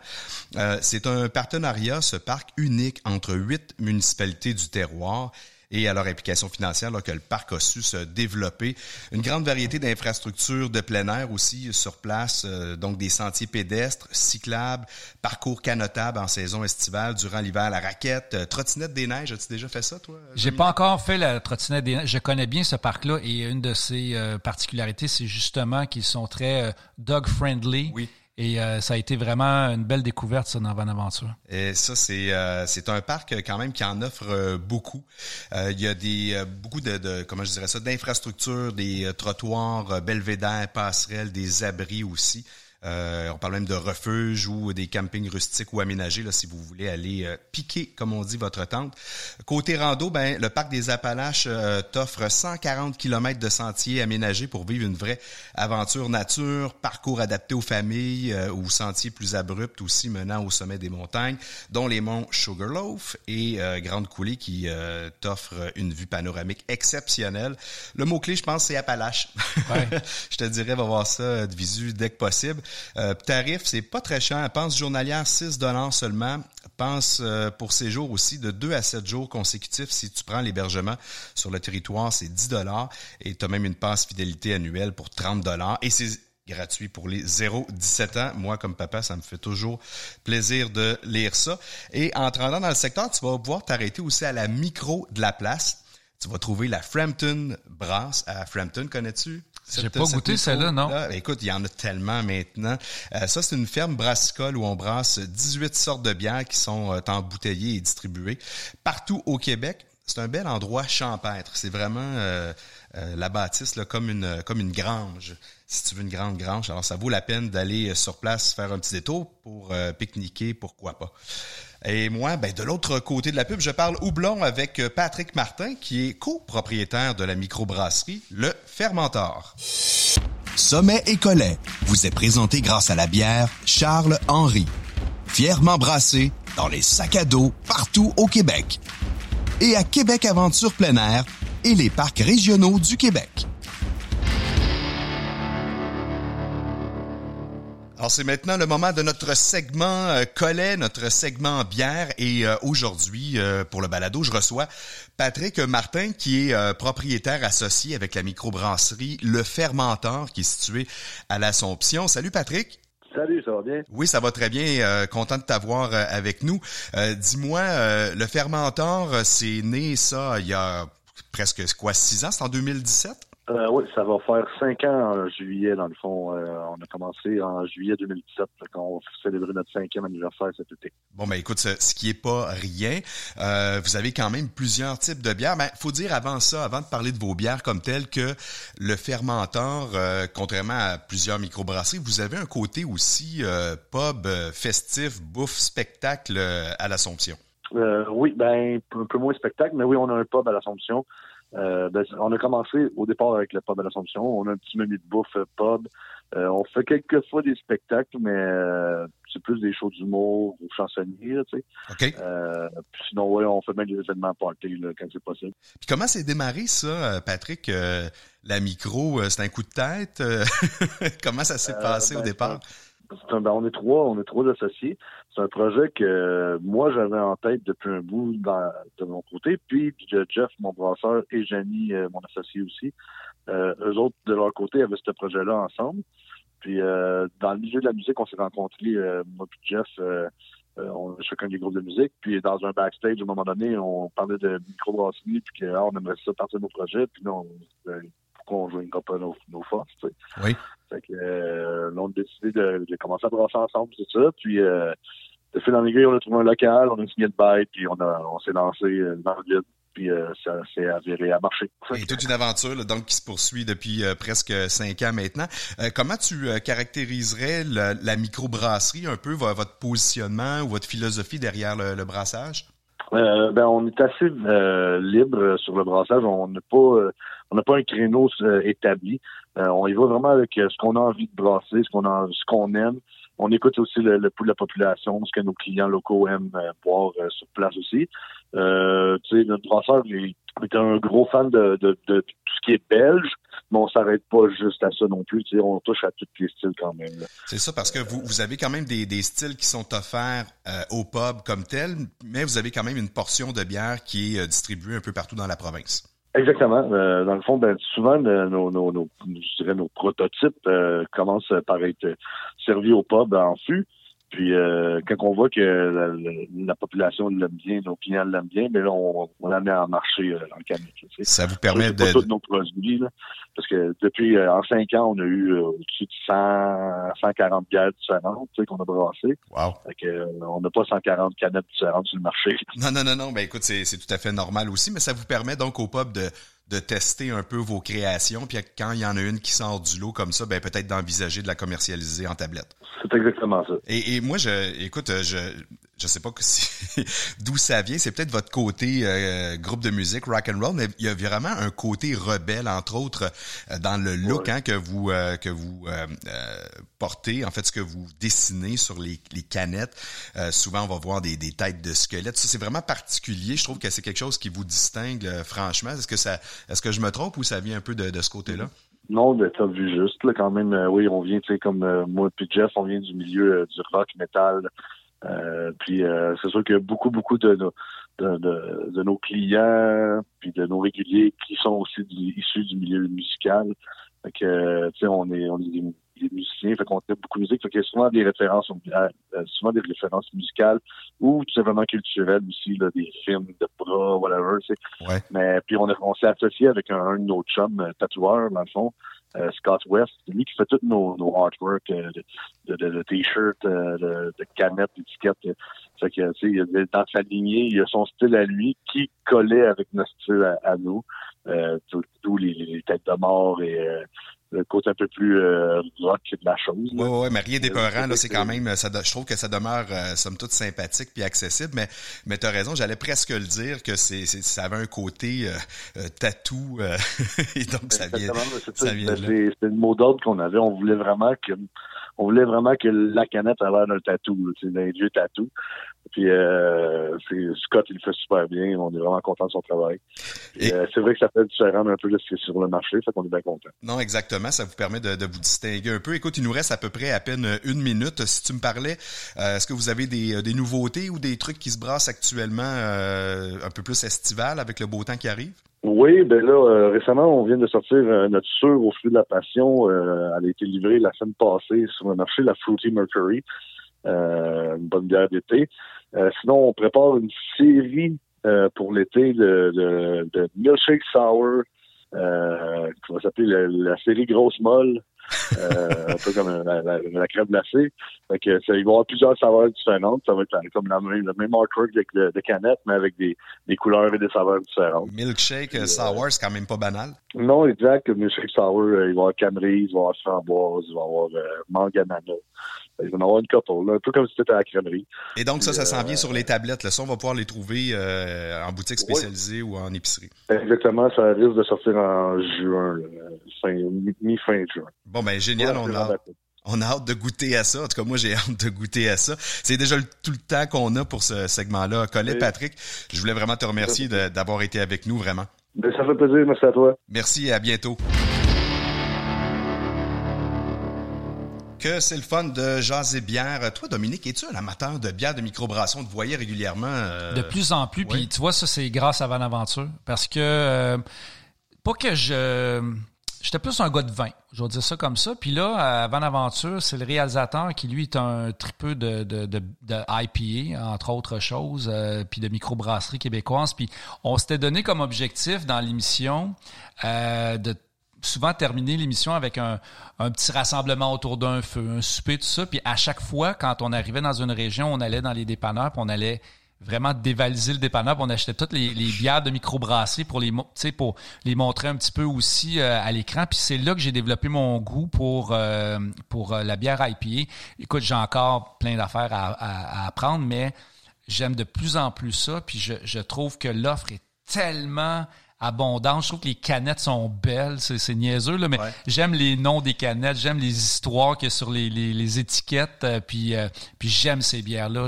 Euh, c'est un partenariat, ce parc unique entre huit municipalités du terroir et à leur implication financière là, que le parc a su se développer. Une grande variété d'infrastructures de plein air aussi sur place, euh, donc des sentiers pédestres, cyclables, parcours canotables en saison estivale, durant l'hiver, la raquette, euh, trottinette des neiges. As-tu déjà fait ça, toi? J'ai pas encore fait la trottinette des neiges. Je connais bien ce parc-là et une de ses euh, particularités, c'est justement qu'ils sont très dog-friendly. Oui. Et euh, ça a été vraiment une belle découverte, ça, dans Van Aventure. Et ça, c'est euh, un parc quand même qui en offre euh, beaucoup. il y a des beaucoup de, de, comment je dirais ça, d'infrastructures, des trottoirs, belvédères, passerelles, des abris aussi. Euh, on parle même de refuges ou des campings rustiques ou aménagés là, si vous voulez aller euh, piquer, comme on dit, votre tente. Côté rando, ben, le parc des Appalaches euh, t'offre 140 km de sentiers aménagés pour vivre une vraie aventure nature, parcours adapté aux familles ou sentiers plus abrupts aussi menant au sommet des montagnes, dont les monts Sugarloaf et Grande Coulée qui t'offrent une vue panoramique exceptionnelle. Le mot-clé, je pense, c'est Appalaches. je te dirais, va voir ça de visu dès que possible. Euh, tarif, c'est pas très cher. Pense journalière 6 dollars seulement. Pense euh, pour séjour aussi de 2 à 7 jours consécutifs si tu prends l'hébergement sur le territoire, c'est 10 dollars et tu as même une passe fidélité annuelle pour 30 dollars et c'est gratuit pour les 0-17 ans. Moi, comme papa, ça me fait toujours plaisir de lire ça. Et en te dans le secteur, tu vas pouvoir t'arrêter aussi à la micro de la place. Tu vas trouver la Frampton Brass à Frampton, connais-tu? J'ai pas goûté celle-là, non? écoute, il y en a tellement maintenant. Euh, ça, c'est une ferme brassicole où on brasse 18 sortes de bières qui sont euh, embouteillées et distribuées partout au Québec. C'est un bel endroit champêtre. C'est vraiment euh, la bâtisse là, comme une comme une grange. Si tu veux une grande grange, alors ça vaut la peine d'aller sur place faire un petit détour pour pique-niquer, pourquoi pas. Et moi, ben, de l'autre côté de la pub, je parle houblon avec euh, Patrick Martin, qui est copropriétaire de la microbrasserie Le Fermentor. Sommet et Collet vous est présenté grâce à la bière Charles Henry, fièrement brassée dans les sacs à dos partout au Québec. Et à Québec Aventure plein air, et les parcs régionaux du Québec. Alors c'est maintenant le moment de notre segment euh, collet, notre segment bière et euh, aujourd'hui euh, pour le balado, je reçois Patrick Martin qui est propriétaire associé avec la microbrasserie Le Fermentor qui est situé à l'Assomption. Salut Patrick. Salut, ça va bien? Oui, ça va très bien. content de t'avoir avec nous. Dis-moi, le Fermentor, c'est né ça il y a presque quoi, six ans? C'est en 2017? Euh, oui, ça va faire cinq ans en juillet, dans le fond. Euh, on a commencé en juillet 2017, quand on célébrait notre cinquième anniversaire cet été. Bon, ben écoute, ce, ce qui est pas rien, euh, vous avez quand même plusieurs types de bières. Mais faut dire avant ça, avant de parler de vos bières comme telles, que le fermenteur, contrairement à plusieurs microbrasseries, vous avez un côté aussi pub, festif, bouffe, spectacle à l'Assomption. oui, ben un peu moins spectacle, mais oui, on a un pub à l'Assomption. Euh, ben, on a commencé au départ avec le pub à l'Assomption. On a un petit menu de bouffe euh, pub. Euh, on fait quelques fois des spectacles, mais c'est plus des shows d'humour ou chansonniers, tu sais. sinon, ouais, on fait même des événements party là, quand c'est possible. Puis comment s'est démarré ça, Patrick? la micro, c'est un coup de tête? comment ça s'est passé au ben, départ? Ben, on est trois, on est trois associés. C'est un projet que moi j'avais en tête depuis un bout de mon côté, puis Jeff, mon brasseur, et Jenny, euh, mon associé aussi. Euh, eux autres, de leur côté, avaient ce projet-là ensemble. Puis euh, dans le milieu de la musique, on s'est rencontrés, euh, moi et Jeff, on a chacun des groupes de musique. Puis dans un backstage, à un moment donné, on parlait de microbrasserie, puis qu'on ah, aimerait ça partir de nos projets. Puis là, on, qu'on joignera pas nos, nos forces. Tu sais. Oui. Fait que euh, on a décidé de, de, commencer à brasser ensemble, c'est ça. Puis euh, de fil en aiguille, on a trouvé un local, on a signé de bail, puis on a on s'est lancé euh, dans le vide puis euh, ça s'est avéré à marcher. Et toute une aventure là, donc qui se poursuit depuis euh, presque cinq ans maintenant. Euh, comment tu caractériserais la, la microbrasserie, un peu votre positionnement ou votre philosophie derrière le, le brassage? Ben, on est assez libre sur le brassage. On n'a pas, on n'a pas un créneau établi. on y va vraiment avec ce qu'on a envie de brasser, ce qu'on ce qu'on aime. On écoute aussi le, pouls de la population, ce que nos clients locaux aiment boire sur place aussi. Euh, notre brasseur est, un gros fan de, tout ce qui est belge, mais on s'arrête pas juste à ça non plus. Tu sais, on touche à tous les styles quand même. C'est ça, parce que vous, avez quand même des, styles qui sont offerts euh, au pub comme tel, mais vous avez quand même une portion de bière qui est euh, distribuée un peu partout dans la province. Exactement. Euh, dans le fond, ben, souvent, nos, nos, nos, je dirais nos prototypes commencent par être servis au pub en fût. Puis euh, quand on voit que la, la, population l'aime bien, nos clients l'aiment bien, mais là, on, on la met en marché euh, dans le canette. Ça vous permet de... Pas tous nos produits, là, parce que depuis, euh, en cinq ans, on a eu euh, au-dessus de 100, 140 bières différentes qu'on a brassées. Wow. Fait que, euh, on n'a pas 140 canettes différentes sur le marché. Non, non, non, non. Ben écoute, c'est tout à fait normal aussi, mais ça vous permet donc au pub de de tester un peu vos créations, puis quand il y en a une qui sort du lot comme ça, ben peut-être d'envisager de la commercialiser en tablette. C'est exactement ça. Et, et, moi, je, écoute, je, je sais pas si, d'où ça vient. C'est peut-être votre côté euh, groupe de musique rock and roll, mais il y a vraiment un côté rebelle, entre autres, euh, dans le look hein, que vous euh, que vous portez. En fait, ce que vous dessinez sur les, les canettes. souvent, on va voir des, des têtes de squelettes. Ça, c'est vraiment particulier. Je trouve que c'est quelque chose qui vous distingue, franchement. Est-ce que ça, est-ce que je me trompe ou ça vient un peu de, de ce côté-là? Non, de t'as vu juste là, quand même. oui, on vient, tu sais, comme moi et Jeff, on vient du milieu du rock metal. Euh, puis euh, c'est sûr qu'il y a beaucoup, beaucoup de, de, de, de, nos clients puis de nos réguliers qui sont aussi issus du milieu musical. Fait que, tu sais, on est, on est des, musiciens, fait qu'on fait beaucoup de musique. Fait qu'il y a souvent des références, euh, souvent des références musicales ou tout simplement culturelles aussi, là, des films de bras, whatever, tu sais. Ouais. Mais puis on, on s'est associé avec un, un de nos chums tatoueurs, dans le fond, euh, Scott West, lui qui fait tous nos, nos artworks euh, de, de, de t-shirts, euh, de, de, canettes, d'étiquettes. Fait que, tu sais, dans sa lignée, il a son style à lui qui collait avec notre style à, à nous. Euh, les, les, têtes de mort et euh, le côté un peu plus euh, rock de la chose. Oui, oui, mais rien d'épeurant, là, c'est quand même, ça, je trouve que ça demeure, euh, somme toute, sympathique puis accessible, mais, mais t'as raison, j'allais presque le dire que c'est, ça avait un côté euh, euh tatou, euh, et donc ça vient, ça vient C'est le mot d'ordre qu'on avait, on voulait vraiment que on voulait vraiment que la canette avait l'air d'un tatou, c'est d'un vieux tatou. Puis euh, Scott, il fait super bien. On est vraiment content de son travail. Euh, c'est vrai que ça fait différent un peu de ce qui est sur le marché, fait qu'on est bien content. Non, exactement. Ça vous permet de, vous distinguer un peu. Écoute, il nous reste à peu près à peine une minute. Si tu me parlais, euh, est-ce que vous avez des, des, nouveautés ou des trucs qui se brassent actuellement un peu plus estival avec le beau temps qui arrive? Oui, ben là, récemment, on vient de sortir notre sur au fruit de la passion. elle a été livrée la semaine passée sur le marché, la Fruity Mercury. Une bonne bière d'été. Euh, sinon, on prépare une série euh, pour l'été de, de, de, milkshake sour euh, qui va s'appeler la, série grosse molle. un peu comme la, la, crème glacée. Fait que, ça, il va y avoir plusieurs saveurs différentes. Ça va être comme la même, le même artwork de, de, canette, mais avec des, des, couleurs et des saveurs différentes. Milkshake sour, c'est quand même pas banal. Non, exact. Milkshake sour, il va y avoir camerise, il va y avoir framboise, il va y avoir mangue il va en avoir une couple, un peu comme si c'était à la crèmerie. Et donc, ça, ça s'en vient euh, sur les tablettes. Là. Ça, on va pouvoir les trouver euh, en boutique spécialisée ou en épicerie. Exactement. Ça risque de sortir en juin, mi-fin juin. Bon, ben génial. on a... On a hâte de goûter à ça. En tout cas, moi, j'ai hâte de goûter à ça. C'est déjà tout le temps qu'on a pour ce segment-là. Colette, Patrick, je voulais vraiment te remercier d'avoir été avec nous, vraiment. Ben, ça fait plaisir. Merci à toi. Merci et à bientôt. Que c'est le fun de jaser bière. Toi, Dominique, es-tu un amateur de bière de microbrassion? de voyer régulièrement? Euh, de plus en plus. Puis tu vois, ça, c'est grâce à Van Aventure. Parce que, euh, pas que je... J'étais plus un gars de vin, je vais dire ça comme ça. Puis là, à Van Aventure, c'est le réalisateur qui, lui, est un tripeux de, de, de, IPA, entre autres choses, euh, puis de microbrasserie québécoise. Puis on s'était donné comme objectif dans l'émission de souvent terminer l'émission avec un, petit rassemblement autour d'un feu, un souper, tout ça. Puis à chaque fois, quand on arrivait dans une région, on allait dans les dépanneurs, puis on allait vraiment dévaliser le dépanneur, puis on achetait toutes les, bières de microbrasserie pour les pour les montrer un petit peu aussi euh, à l'écran. Puis c'est là que j'ai développé mon goût pour euh, pour euh, la bière IPA. Écoute, j'ai encore plein d'affaires à, apprendre, mais j'aime de plus en plus ça. Puis je, je trouve que l'offre est tellement abondante. Je trouve que les canettes sont belles. C'est niaiseux, là, mais j'aime les noms des canettes, j'aime les histoires qu'il y a sur les, les, les étiquettes, euh, puis, euh, puis j'aime ces bières-là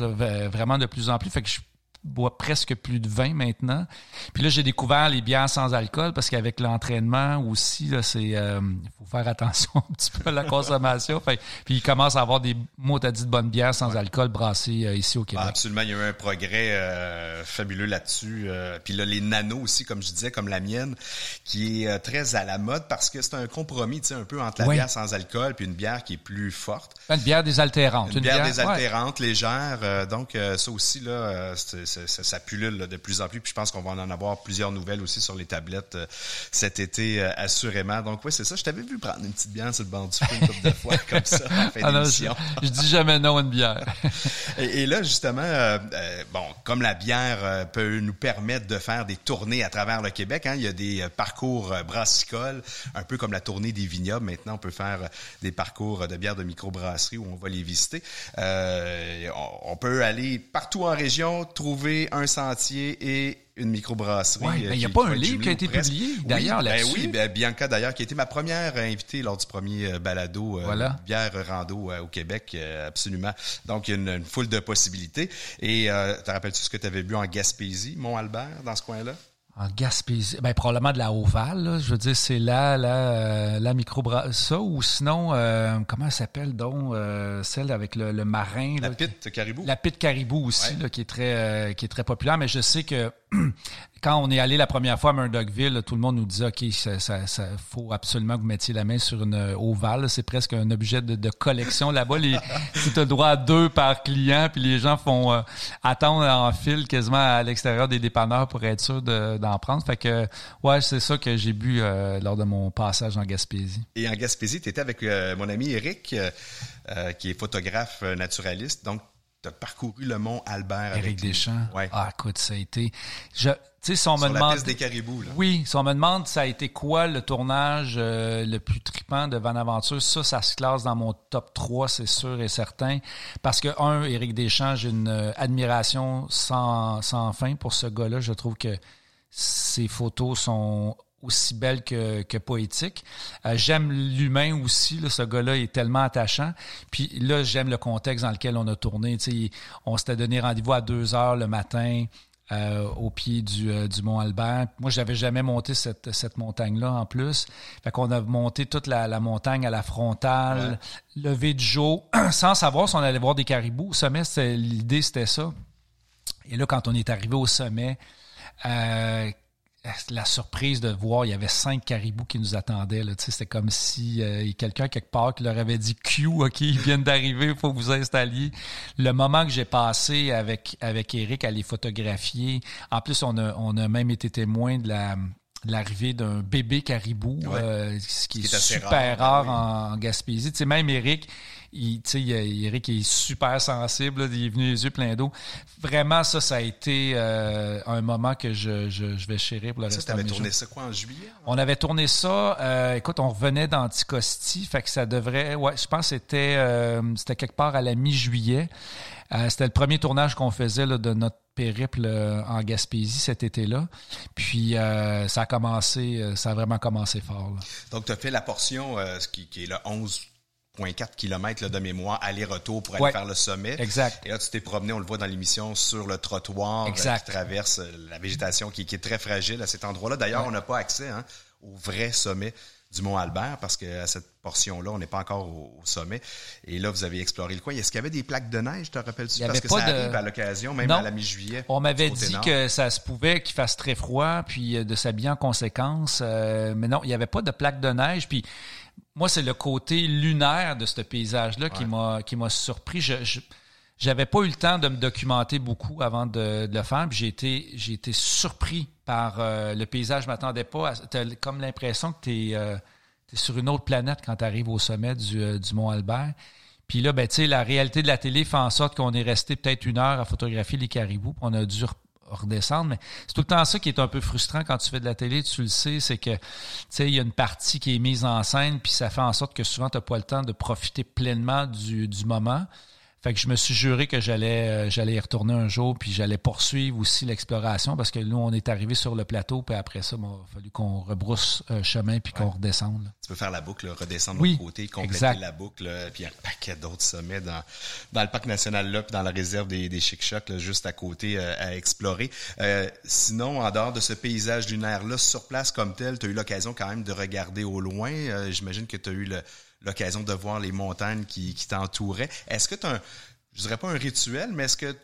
vraiment de plus en plus. Fait que je bois presque plus de vin maintenant. Puis là, j'ai découvert les bières sans alcool parce qu'avec l'entraînement aussi, là, c'est euh, faut faire attention un petit peu à la consommation. Fait, puis il commence à avoir des mots t'as dit de bonnes bières sans alcool brassées euh, ici au Québec. Ah, absolument, il y a eu un progrès euh, fabuleux là-dessus. Puis là, les nanos aussi, comme je disais, comme la mienne, qui est très à la mode parce que c'est un compromis, tu sais, un peu entre la bière sans alcool puis une bière qui est plus forte. Une bière désaltérante. Une, une bière, désaltérante, légère. donc ça aussi là, c'est ça, pullule de plus en plus. Puis je pense qu'on va en avoir plusieurs nouvelles aussi sur les tablettes euh, cet été, euh, assurément. Donc oui, c'est ça. Je t'avais vu prendre une petite bière sur le banc du feu une couple de fois comme ça en fin ah je, dis jamais non à une bière. et, là, justement, euh, bon, comme la bière peut nous permettre de faire des tournées à travers le Québec, hein, il y a des parcours brassicoles, un peu comme la tournée des vignobles. Maintenant, on peut faire des parcours de bière de microbrasserie où on va les visiter. on peut aller partout en région, trouver un sentier et une microbrasserie. Ouais, il n'y a pas un livre qui a été publié d'ailleurs ben là-dessus. oui, ben Bianca d'ailleurs qui a été ma première invitée lors du premier euh, balado euh, bière rando euh, au Québec, absolument. Donc il y a une, foule de possibilités. Et te rappelles-tu ce que tu avais bu en Gaspésie, Mont-Albert, dans ce coin-là? En Gaspésie, ben probablement de la Ovale. Je veux dire, c'est là, là, euh, la ça ou sinon, euh, comment elle s'appelle donc euh, celle avec le, marin La pite caribou. La pite caribou aussi, là, qui est très, qui est très populaire. Mais je sais que quand on est allé la première fois à Murdochville, tout le monde nous disait OK, ça, ça, ça, faut absolument que vous mettiez la main sur une euh, ovale. C'est presque un objet de, collection là-bas. tu as droit à deux par client, puis les gens font euh, attendre en fil quasiment à l'extérieur des dépanneurs pour être sûr d'en prendre. Fait que ouais, c'est ça que j'ai bu euh, lors de mon passage en Gaspésie. Et en Gaspésie, tu étais avec mon ami Eric, qui est photographe naturaliste. Donc, as parcouru le mont Albert. Éric Deschamps. Ouais. Ah, écoute, ça a été. Je, tu sais, si on me demande. La piste des caribous, là. Oui, si on me demande ça a été quoi le tournage euh, le plus tripant de Van Aventure, ça, ça se classe dans mon top 3, c'est sûr et certain. Parce que, un, Éric Deschamps, j'ai une euh, admiration sans, sans fin pour ce gars-là. Je trouve que ses photos sont aussi belle que, que poétique. Euh, j'aime l'humain aussi. Là, ce gars-là est tellement attachant. Puis là, j'aime le contexte dans lequel on a tourné. on s'était donné rendez-vous à deux heures le matin. Euh, au pied du, euh, du Mont Albert. Moi, j'avais jamais monté cette, cette montagne-là en plus. Fait qu'on a monté toute la, la montagne à la frontale, levé de jour, sans savoir si on allait voir des caribous. Au sommet, l'idée, c'était ça. Et là, quand on est arrivé au sommet, euh, la surprise de voir, il y avait cinq caribous qui nous attendaient. C'était comme si euh, quelqu'un quelque part qui leur avait dit Q, OK, ils viennent d'arriver, il faut que vous installiez. Le moment que j'ai passé avec, avec Eric à les photographier, en plus, on a, on a même été témoin de la l'arrivée d'un bébé caribou, euh, ce qui, est, super rare, en, Gaspésie. Tu sais, même Eric, il, Eric est super sensible, il est venu les yeux pleins d'eau. Vraiment, ça, ça a été euh, un moment que je, je, je, vais chérir pour le reste de tourné ça quoi en juillet? On avait tourné ça, euh, écoute, on revenait d'Anticosti, fait que ça devrait, ouais, je pense que c'était, euh, c'était quelque part à la mi-juillet. c'était le premier tournage qu'on faisait là, de notre périple en Gaspésie cet été-là. Puis ça a commencé, ça a vraiment commencé fort. Donc, tu as fait la portion qui, qui est le 11 4 km de mémoire aller-retour pour aller faire le sommet. Exact. Et là, tu t'es promené, on le voit dans l'émission, sur le trottoir euh, exact. qui traverse euh, la végétation qui, est très fragile à cet endroit-là. D'ailleurs, on n'a pas accès hein, au vrai sommet du Mont Albert parce que à cette portion-là, on n'est pas encore au, sommet. Et là, vous avez exploré le coin. Est-ce qu'il y avait des plaques de neige, te rappelles-tu? Parce que ça arrive à l'occasion, même à la mi-juillet. On m'avait dit que ça se pouvait qu'il fasse très froid, puis euh, de s'habiller en conséquence. mais non, il n'y avait pas de plaques de neige. Puis moi, c'est le côté lunaire de ce paysage-là qui m'a qui m'a surpris. Je, j'avais pas eu le temps de me documenter beaucoup avant de, le faire. J'ai été, j'ai été surpris par euh, le paysage. Je m'attendais pas. Tu as comme l'impression que tu es, euh, sur une autre planète quand tu arrives au sommet du, euh, du Mont Albert. Puis là, ben, la réalité de la télé fait en sorte qu'on est resté peut-être une heure à photographier les caribous. On a dû redescendre. Mais c'est tout le temps ça qui est un peu frustrant quand tu fais de la télé, tu le sais, c'est que, tu sais, il y a une partie qui est mise en scène, puis ça fait en sorte que souvent, tu n'as pas le temps de profiter pleinement du, du moment. Fait que je me suis juré que j'allais euh, j'allais y retourner un jour, puis j'allais poursuivre aussi l'exploration parce que nous, on est arrivé sur le plateau, puis après ça, il a fallu qu'on rebrousse euh, chemin puis qu'on redescende. Tu peux faire la boucle, redescendre de l'autre côté, compléter la boucle, puis il y a un paquet d'autres sommets dans, dans le parc national là, puis dans la réserve des, des Chic-Chocs, juste à côté euh, à explorer. sinon, en dehors de ce paysage lunaire-là, sur place comme tel, tu as eu l'occasion quand même de regarder au loin. J'imagine que tu as eu le l'occasion de voir les montagnes qui, t'entouraient. Est-ce que tu as un, je dirais pas un rituel, mais est-ce que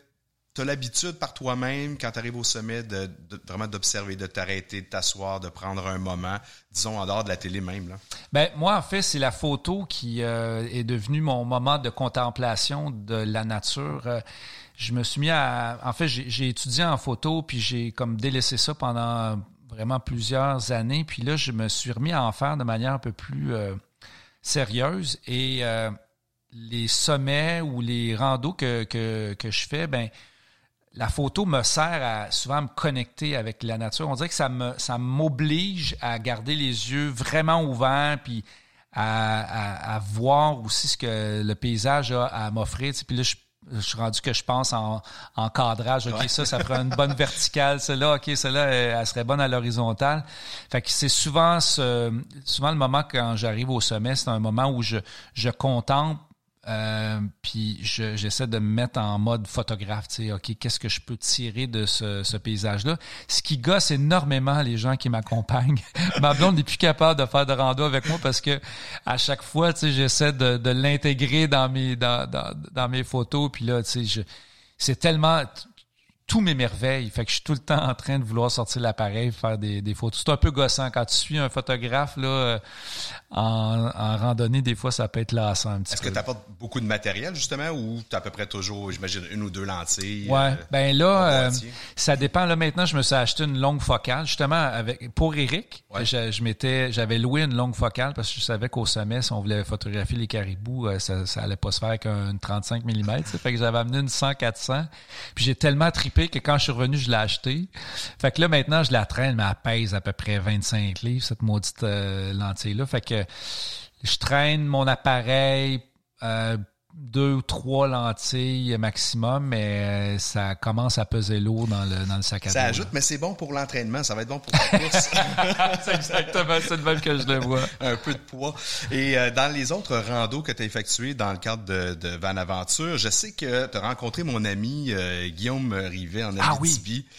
tu as l'habitude par toi-même, quand tu arrives au sommet, de, vraiment d'observer, de t'arrêter, de t'asseoir, de prendre un moment, disons en dehors de la télé même? Là? Ben, moi, en fait, c'est la photo qui euh, est devenue mon moment de contemplation de la nature. Euh, je me suis mis à... En fait, j'ai étudié en photo, puis j'ai comme délaissé ça pendant vraiment plusieurs années. Puis là, je me suis remis à en faire de manière un peu plus... Euh, sérieuse et euh, les sommets ou les randos que, que, je fais, ben la photo me sert à souvent me connecter avec la nature. On dirait que ça me ça m'oblige à garder les yeux vraiment ouverts puis à, à, voir aussi ce que le paysage a à m'offrir. Puis là, je suis rendu que je pense en, en cadrage. OK, ça, ça ferait une bonne verticale. Celle-là, OK, celle-là, elle, serait bonne à l'horizontale. Fait que c'est souvent ce, souvent le moment quand j'arrive au sommet, c'est un moment où je, je contemple euh, puis j'essaie de me mettre en mode photographe, tu sais, OK, qu'est-ce que je peux tirer de ce, ce paysage-là? Ce qui gosse énormément les gens qui m'accompagnent. Ma blonde n'est plus capable de faire de rando avec moi parce que à chaque fois, tu sais, j'essaie de, de l'intégrer dans mes dans, dans, dans, mes photos. Puis là, tu sais, c'est tellement tout m'émerveille. Fait que je suis tout le temps en train de vouloir sortir l'appareil, faire des, des photos. C'est un peu gossant. Quand tu suis un photographe là, euh, en, en randonnée, des fois, ça peut être lassant un petit Est-ce que tu apportes beaucoup de matériel, justement, ou tu as à peu près toujours, j'imagine, une ou deux lentilles? Ouais. Euh, ben là, euh, ça dépend. Là, maintenant, je me suis acheté une longue focale, justement, avec pour Eric. Je, je m'étais, j'avais loué une longue focale parce que je savais qu'au sommet, si on voulait photographier les caribous, ça, ça allait pas se faire qu'une 35 mm. Fait que j'avais amené une 100-400. Puis j'ai tellement trippé que quand je suis revenu, je l'ai acheté. Fait que là, maintenant, je la traîne, mais elle pèse à peu près 25 livres, cette maudite euh, lentille-là. Fait que je traîne mon appareil. Euh, deux ou trois lentilles maximum, mais euh, ça commence à peser lourd dans le, dans le sac à dos. Ça ajoute, mais c'est bon pour l'entraînement. Ça va être bon pour la course. c'est exactement même que je le vois. Un peu de poids. Et euh, dans les autres randos que tu as effectués dans le cadre de, de Van Aventure, je sais que tu as rencontré mon ami euh, Guillaume Rivet en Abitibi. Ah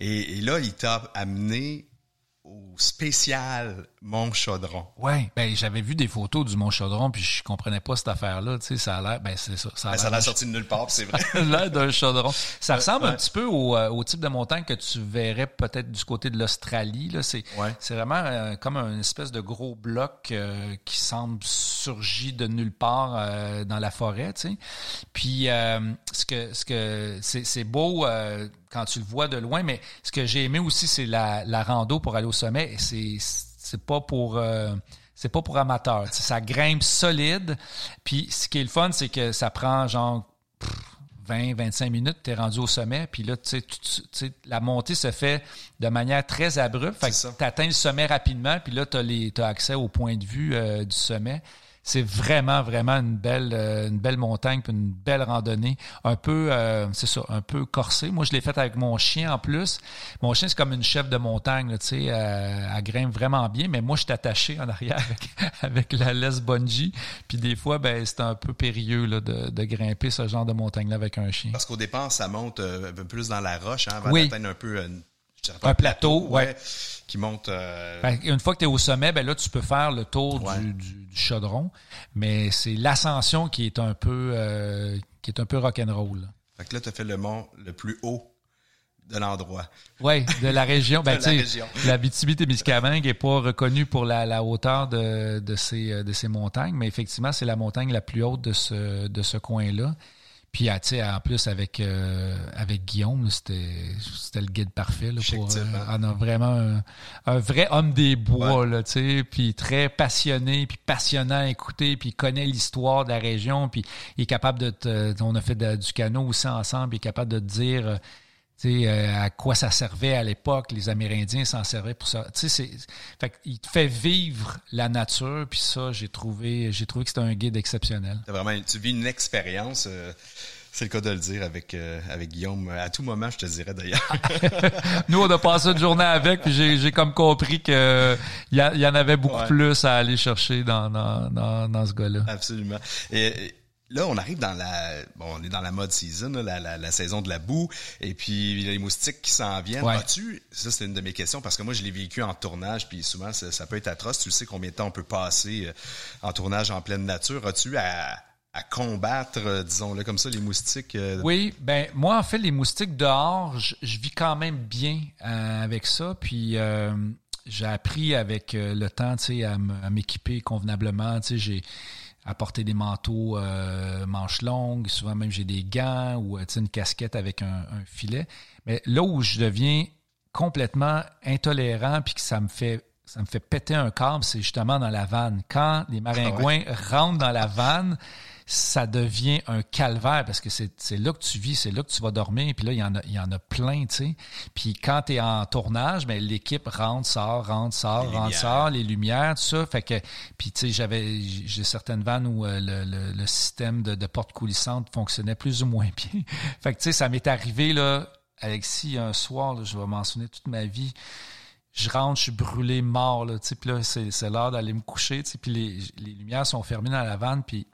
oui. Et, et là, il t'a amené au spécial Mont Chaudron. Ouais, ben j'avais vu des photos du Mont Chaudron puis je comprenais pas cette affaire-là, tu sais, ça a l'air ben c'est ça, ça a ben, l'air sorti de nulle part, c'est vrai. l'air d'un chaudron. Ça ressemble un petit peu au, euh, au, type de montagne que tu verrais peut-être du côté de l'Australie là, c'est c'est vraiment euh, comme une espèce de gros bloc euh, qui semble surgir de nulle part dans la forêt, tu sais. Puis ce que ce que c'est c'est beau quand tu le vois de loin. Mais ce que j'ai aimé aussi, c'est la, la, rando pour aller au sommet. Et c'est c'est pas pour euh, c'est pas pour amateurs. ça grimpe solide. Puis ce qui est le fun, c'est que ça prend genre 20, 25 minutes, tu es rendu au sommet, puis là, tu sais, la montée se fait de manière très abrupte. Fait que tu atteins le sommet rapidement, puis là, tu as, as, accès au point de vue euh, du sommet c'est vraiment vraiment une belle euh, une belle montagne puis une belle randonnée. Un peu euh, c'est ça un peu corsé. Moi je l'ai faite avec mon chien en plus. Mon chien c'est comme une chef de montagne tu sais euh, elle grimpe vraiment bien mais moi je suis attaché en arrière avec avec la laisse bungee. Puis des fois ben c'est un peu périlleux là, de, de grimper ce genre de montagne là avec un chien. Parce qu'au départ ça monte un peu plus dans la roche hein, avant oui. d'atteindre un peu un plateau, ouais. Qui monte. Euh... Ben, une fois que tu es au sommet, ben là, tu peux faire le tour du, du, chaudron. Mais c'est l'ascension qui est un peu euh, qui est un peu rock'n'roll. Fait que là, tu as fait le mont le plus haut de l'endroit. Oui, de la région. Ben, la région. La Témiscamingue est pas reconnue pour la, la hauteur de, de, ces, de ces montagnes, mais effectivement, c'est la montagne la plus haute de ce, de ce coin-là. Puis, ah, tu sais, en plus, avec, euh, avec Guillaume, c'était, c'était le guide parfait. Là, pour, euh, on a vraiment un, vrai homme des bois, là, tu sais, puis très passionné, puis passionnant à écouter, puis il connaît l'histoire de la région, puis il est capable de... Te, on a fait du canot aussi ensemble, il est capable de te dire euh, euh, à quoi ça servait à l'époque, les Amérindiens s'en servaient pour ça. Tu sais, fait il te fait vivre la nature, puis ça, j'ai trouvé, j'ai trouvé que c'était un guide exceptionnel. Vraiment, tu vis une expérience. Euh, c'est le cas de le dire avec euh, avec Guillaume. À tout moment, je te dirais d'ailleurs. Nous, on a passé une journée avec, puis j'ai comme compris que il y, en avait beaucoup plus à aller chercher dans dans, dans, ce gars-là. Absolument. Et, là, on arrive dans la, bon, on est dans la mode season, la, la, la, saison de la boue, et puis les moustiques qui s'en viennent. As-tu, ça c'est une de mes questions parce que moi je l'ai vécu en tournage, puis souvent ça, ça, peut être atroce. Tu sais combien de temps on peut passer euh, en tournage en pleine nature. As-tu à, à combattre, euh, disons-le comme ça, les moustiques? Euh? Oui, ben moi en fait les moustiques dehors, je, vis quand même bien avec ça, puis. j'ai appris avec le temps, tu sais, à m'équiper convenablement. Tu sais, j'ai apporter des manteaux euh, manches longues. Souvent même j'ai des gants ou euh, une casquette avec un, filet. Mais là où je deviens complètement intolérant puis que ça me fait ça me fait péter un câble, c'est justement dans la vanne. Quand les maringouins ah rentrent dans la vanne, ça devient un calvaire parce que c'est là que tu vis, c'est là que tu vas dormir. Puis là, il y en a, il y en a plein, tu sais. Puis quand tu es en tournage, ben, l'équipe rentre, sort, rentre, sort, rentre, sort, les lumières, tout ça. Fait que, puis tu sais, j'avais, j'ai certaines vannes où euh, le, le, système de, de porte coulissante fonctionnait plus ou moins bien. fait que tu sais, ça m'est arrivé, là, Alexis, un soir, je vais mentionner toute ma vie je rentre, je suis brûlé, mort, là, tu là, c'est, l'heure d'aller me coucher, tu puis les, les lumières sont fermées dans la vanne, puis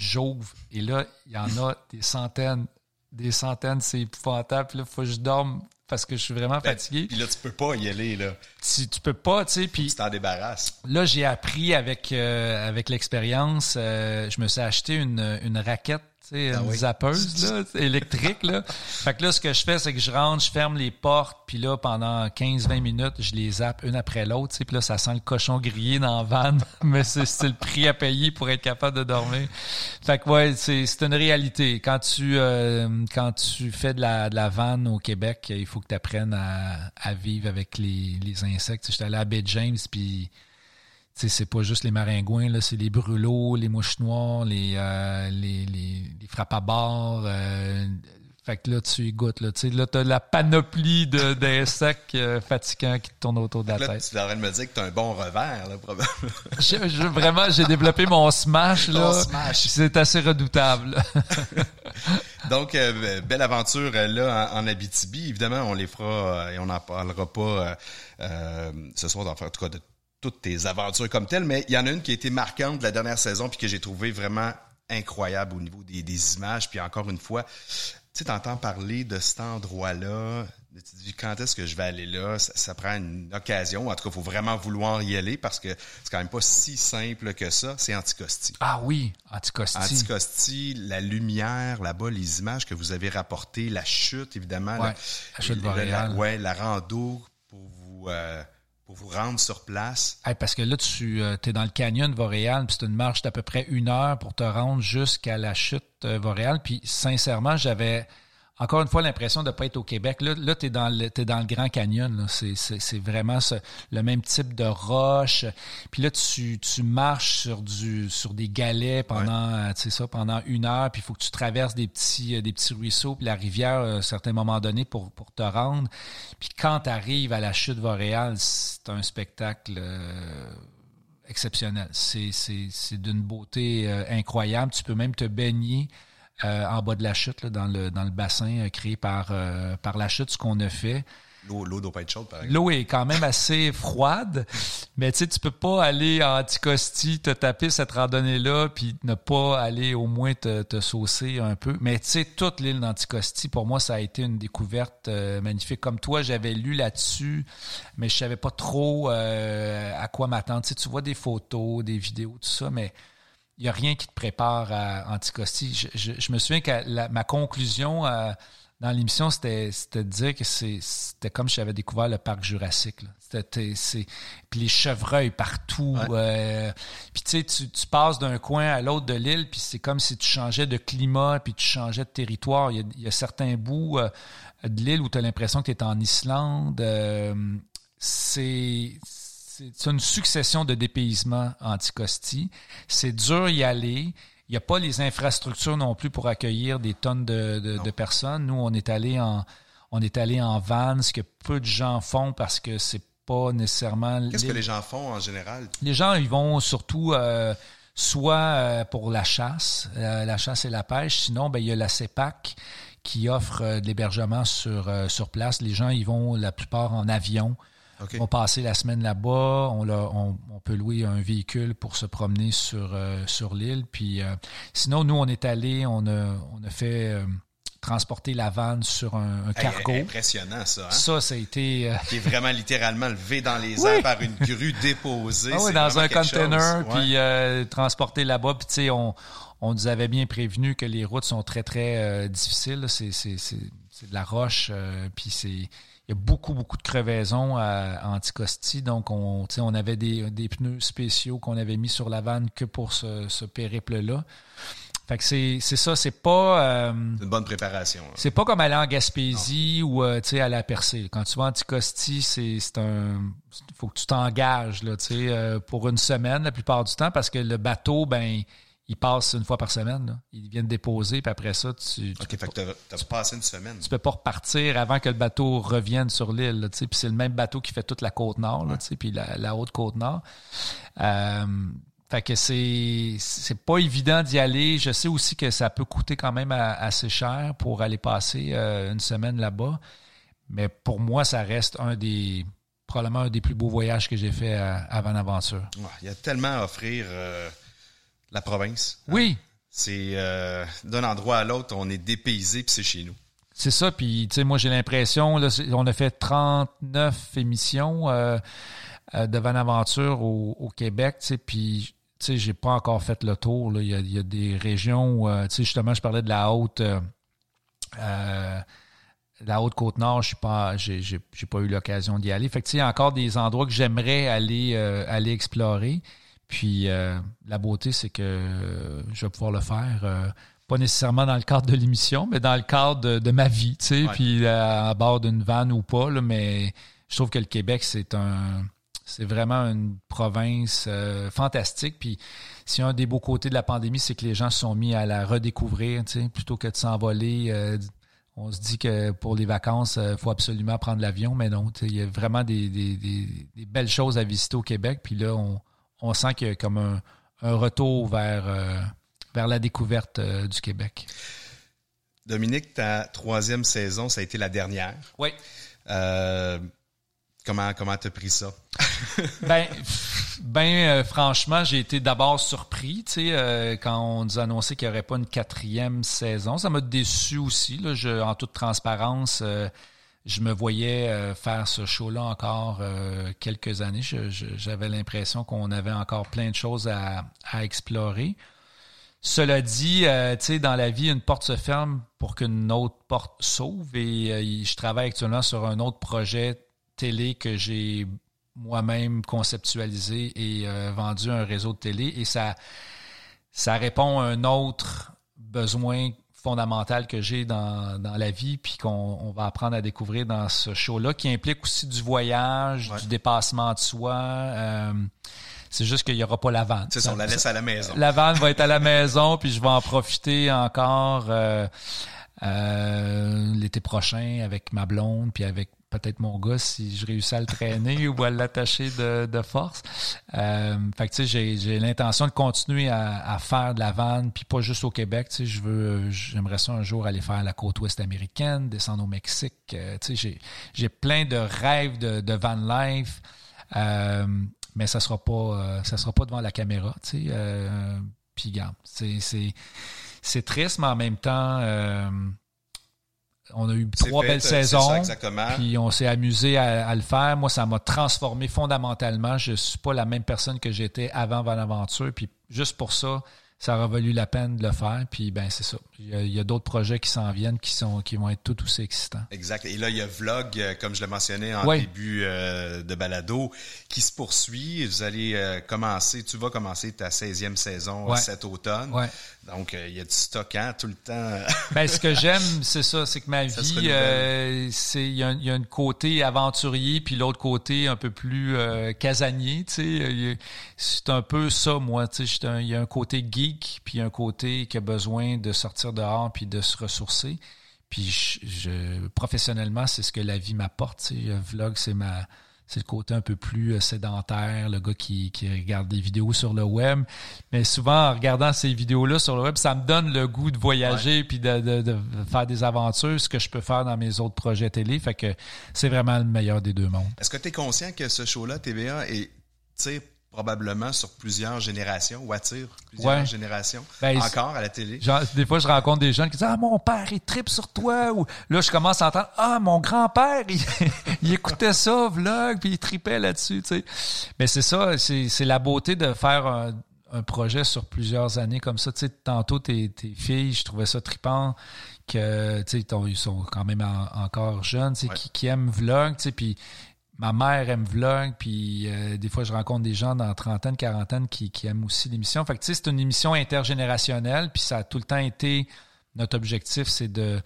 j'ouvre. Et là, il y en a des centaines, des centaines, c'est épouvantable. Puis là, il faut que je dorme parce que je suis vraiment ben, fatigué. Puis là, tu peux pas y aller, là. Tu, tu peux pas, tu sais. Puis. Tu t'en débarrasses. Là, j'ai appris avec, euh, avec l'expérience, euh, je me suis acheté une, une raquette sais, ah une zappeuse là, électrique. Là. Fait que là, ce que je fais, c'est que je rentre, je ferme les portes, puis là, pendant 15-20 minutes, je les zappe une après l'autre. Puis là, ça sent le cochon grillé dans la vanne, mais c'est le prix à payer pour être capable de dormir. Fait que ouais, c'est une réalité. Quand tu euh, quand tu fais de la, de la vanne au Québec, il faut que tu apprennes à, à vivre avec les, les insectes. J'étais allé à Bay James, puis c'est pas juste les maringouins, là, c'est les brûlots, les mouches noires, les, euh, les, les, frappes à bord. Euh, Fait que là, tu y goûtes. Là, tu sais, là, t'as la panoplie d'insectes euh, fatigants qui te tournent autour de la Là, tête. tu es en train de me dire que tu as un bon revers, là, probablement. Je- je- vraiment, j'ai développé mon smash. Là. Smash. C'est assez redoutable. Donc, euh, belle aventure euh, là en, en Abitibi. Évidemment, on les fera euh, et on n'en parlera pas euh, ce soir, en tout cas, de toutes tes aventures comme telles, mais il y en a une qui a été marquante de la dernière saison puis que j'ai trouvé vraiment incroyable au niveau des, des images. Puis encore une fois, tu sais, t'entends parler de cet endroit-là, tu te dis quand est-ce que je vais aller là, ça, ça prend une occasion. En tout cas, il faut vraiment vouloir y aller parce que c'est quand même pas si simple que ça. C'est Anticosti. Ah oui, Anticosti. Anticosti, la lumière, là-bas, les images que vous avez rapportées, la chute, évidemment. Ouais, la, la chute la- la- ouais, la rando pour vous, euh, pour vous rendre sur place. Parce que là, tu es dans le canyon de Voreal, puis c'est une marche d'à peu près une heure pour te rendre jusqu'à la chute euh, Voreal. Puis sincèrement, j'avais encore une fois l'impression de ne pas être au Québec. Là, là tu es, dans le t'es dans le Grand Canyon. C'est, vraiment ce- le même type de roche. Puis là, tu, tu marches sur du sur des galets pendant, euh, ça, pendant une heure. Puis il faut que tu traverses des petits, euh, des petits ruisseaux, puis la rivière euh, à un certain moment donné pour, pour te rendre. Puis quand tu arrives à la chute Voreal, c'est un spectacle euh, exceptionnel. C'est, d'une beauté euh, incroyable. Tu peux même te baigner euh, en bas de la chute, là, dans, le, dans le bassin euh, créé par, euh, par la chute, ce qu'on a fait. L'eau, l'eau doit pas être chaude, par exemple. L'eau est quand même assez froide, mais tu sais, tu peux pas aller à Anticosti, te taper cette randonnée-là, puis ne pas aller au moins te, te saucer un peu. Mais tu sais, toute l'île d'Anticosti, pour moi, ça a été une découverte euh, magnifique. Comme toi, j'avais lu là-dessus, mais je savais pas trop euh, à quoi m'attendre. Tu vois des photos, des vidéos, tout ça, mais il y a rien qui te prépare à Anticosti. Je, je- je me souviens que la- ma conclusion euh, dans l'émission, c'était de dire que c'était comme si j'avais découvert le parc jurassique. là. C'était c'est puis les chevreuils partout. Ouais. euh, puis tu sais, tu, passes d'un coin à l'autre de l'île, puis c'est comme si tu changeais de climat, puis tu changeais de territoire. Il y a, il y a certains bouts euh, de l'île où tu as l'impression que tu es en Islande. c'est c'est une succession de dépaysements anticosti. C'est dur y aller. Il n'y a pas les infrastructures non plus pour accueillir des tonnes de, de- de personnes. Nous, on est allé en on est allé en van, ce que peu de gens font parce que c'est pas nécessairement. Qu'est-ce que les gens font en général? les gens, ils vont surtout euh, soit euh, pour la chasse, euh, la chasse et la pêche. Sinon, ben, il y a la CEPAC qui offre euh, de l'hébergement sur, euh, sur place. Les gens, ils vont la plupart en avion. Ils vont passer la semaine là-bas. On, on, on peut louer un véhicule pour se promener sur, euh, sur l'île. Puis, euh, sinon, nous, on est allé, on a, on a fait euh, transporter la vanne sur un, un Hey, cargo. impressionnant, ça. Hein? Ça, ça a été... Qui est vraiment littéralement levé dans les Oui. airs par une grue déposée. Ah oui, dans un container, chose. Ouais. puis euh, transporté là-bas. Puis tu sais, on, on nous avait bien prévenu que les routes sont très, très difficiles. C'est, de la roche, puis c'est... Il y a beaucoup, beaucoup de crevaisons à, Anticosti. Donc, on, avait des, des pneus spéciaux qu'on avait mis sur la vanne que pour ce, ce périple-là. Fait que c'est, c'est ça, c'est pas... euh, C'est une bonne préparation. là. c'est pas comme aller en Gaspésie ou euh, à la Percée. Quand tu vas à Anticosti, c'est c'est un faut que tu t'engages là, euh, pour une semaine la plupart du temps parce que le bateau ben il passe une fois par semaine là. Il vient te déposer puis après ça tu tu, OK, fait que t'as- t'as passé une semaine. tu peux pas repartir avant que le bateau revienne sur l'île. Puis c'est le même bateau qui fait toute la côte nord, puis la, la haute côte nord. Euh, fait que c'est c'est pas évident d'y aller. Je sais aussi que ça peut coûter quand même assez cher pour aller passer euh, une semaine là-bas. Mais pour moi, ça reste un des probablement un des plus beaux voyages que j'ai fait à, à Aventure. Ouais, Il y a tellement à offrir euh, la province. hein. Oui, C'est euh, d'un endroit à l'autre, on est dépaysé puis c'est chez nous. C'est ça, puis tu sais, moi j'ai l'impression, on a fait 39 émissions euh, euh, de Van Aventure au, au Québec, tu sais, puis tu sais, j'ai pas encore fait le tour. là. Il, y a, il y a des régions où, euh, tu sais, justement, je parlais de la haute, la haute côte nord, je suis pas, j'ai, eu l'occasion d'y aller. Fait que tu sais, il y a encore des endroits que j'aimerais aller, aller explorer. Puis euh, la beauté, c'est que euh, je vais pouvoir le faire. euh, pas nécessairement dans le cadre de l'émission, mais dans le cadre de, de ma vie, tu sais, Ouais. puis à bord d'une vanne ou pas, là, mais je trouve que le Québec, c'est un c'est vraiment une province fantastique. Puis si un des beaux côtés de la pandémie, c'est que les gens se sont mis à la redécouvrir, tu sais, plutôt que de s'envoler on se dit que pour les vacances, il faut absolument prendre l'avion, mais non, il y a vraiment des, des, belles choses à visiter au Québec. Puis là, on, on sent qu'il y a comme un, un retour vers, vers la découverte du Québec. Dominique, ta troisième saison, ça a été la dernière. Oui. Euh, comment comment t'as pris ça? ben, ben euh, franchement, j'ai été d'abord surpris, tu sais, euh, quand on nous a annoncé qu'il n'y aurait pas une quatrième saison. Ça m'a déçu aussi, là, je, en toute transparence. Je me voyais faire ce show-là encore quelques années. J'avais l'impression qu'on avait encore plein de choses à, à explorer. Cela dit, euh, tu sais, dans la vie, une porte se ferme pour qu'une autre porte s'ouvre. Et euh, je travaille actuellement sur un autre projet télé que j'ai moi-même conceptualisé et euh, vendu un réseau de télé. Et ça, ça répond à un autre besoin fondamental que j'ai dans, dans la vie, puis qu'on va apprendre à découvrir dans ce show-là, qui implique aussi du voyage, du dépassement de soi. C'est juste qu'il n'y aura pas la vanne. C'est ça, on la laisse à la maison. La vanne va être à la maison, puis je vais en profiter encore euh, euh, l'été prochain avec ma blonde, puis avec peut-être mon gars si je réussis à le traîner ou à l'attacher de, de, force. Euh, fait que tu sais, j'ai l'intention de continuer à, à, faire de la vanne, puis pas juste au Québec. Tu sais, je veux, j'aimerais ça un jour aller faire la côte ouest américaine, descendre au Mexique. Euh, tu sais, j'ai plein de rêves de, de van life. Euh, mais ça sera pas euh, ça sera pas devant la caméra, tu sais. Euh, puis c'est c'est triste, mais en même temps, on a eu trois belles saisons. Puis on s'est amusé à, le faire. Moi, ça m'a transformé fondamentalement. Je suis pas la même personne que j'étais avant Van Aventure. Puis juste pour ça, ça aura valu la peine de le faire. Puis ben c'est ça. Il y a, d'autres projets qui s'en viennent qui sont qui vont être tout aussi excitants. Exact. Et là, il y a Vlog, euh, comme je l'ai mentionné en début euh, de balado, qui se poursuit. Vous allez euh, commencer, tu vas commencer ta 16e saison cet automne. Ouais. Donc, il y a du stock hein, tout le temps. ben, ce que j'aime, c'est ça, c'est que ma vie, c'est il y, a, y a un côté aventurier, puis l'autre côté un peu plus casanier. Tu sais, c'est un peu ça, moi. Tu sais, il y a un côté geek, puis un côté qui a besoin de sortir dehors puis de se ressourcer. Puis je, professionnellement, c'est ce que la vie m'apporte. Vlog, c'est ma c'est le côté un peu plus euh, sédentaire, le gars qui, qui, regarde des vidéos sur le web. Mais souvent, en regardant ces vidéos-là sur le web, ça me donne le goût de voyager puis de, de, de, faire des aventures, ce que je peux faire dans mes autres projets télé. Fait que c'est vraiment le meilleur des deux mondes. Est-ce que tu es conscient que ce show-là, TVA, est probablement sur plusieurs générations ou attire plusieurs générations ben, encore à la télé. Genre, des fois, je rencontre des jeunes qui disent Ah, mon père, il tripe sur toi. Ou là, je commence à entendre Ah, mon grand-père, il, écoutait ça, vlog, puis il tripait là-dessus. Tu sais. Mais c'est ça, c'est la beauté de faire un, projet sur plusieurs années comme ça. Tu sais, tantôt, tes, tes filles, je trouvais ça tripant que tu sais, ils sont quand même encore jeunes, tu sais, qui, qui aiment vlog, tu sais, puis ma mère aime vlog, puis euh, des fois, je rencontre des gens dans trentaine, quarantaine qui, aiment aussi l'émission. Fait que, tu sais, c'est une émission intergénérationnelle, puis ça a tout le temps été notre objectif, c'est de,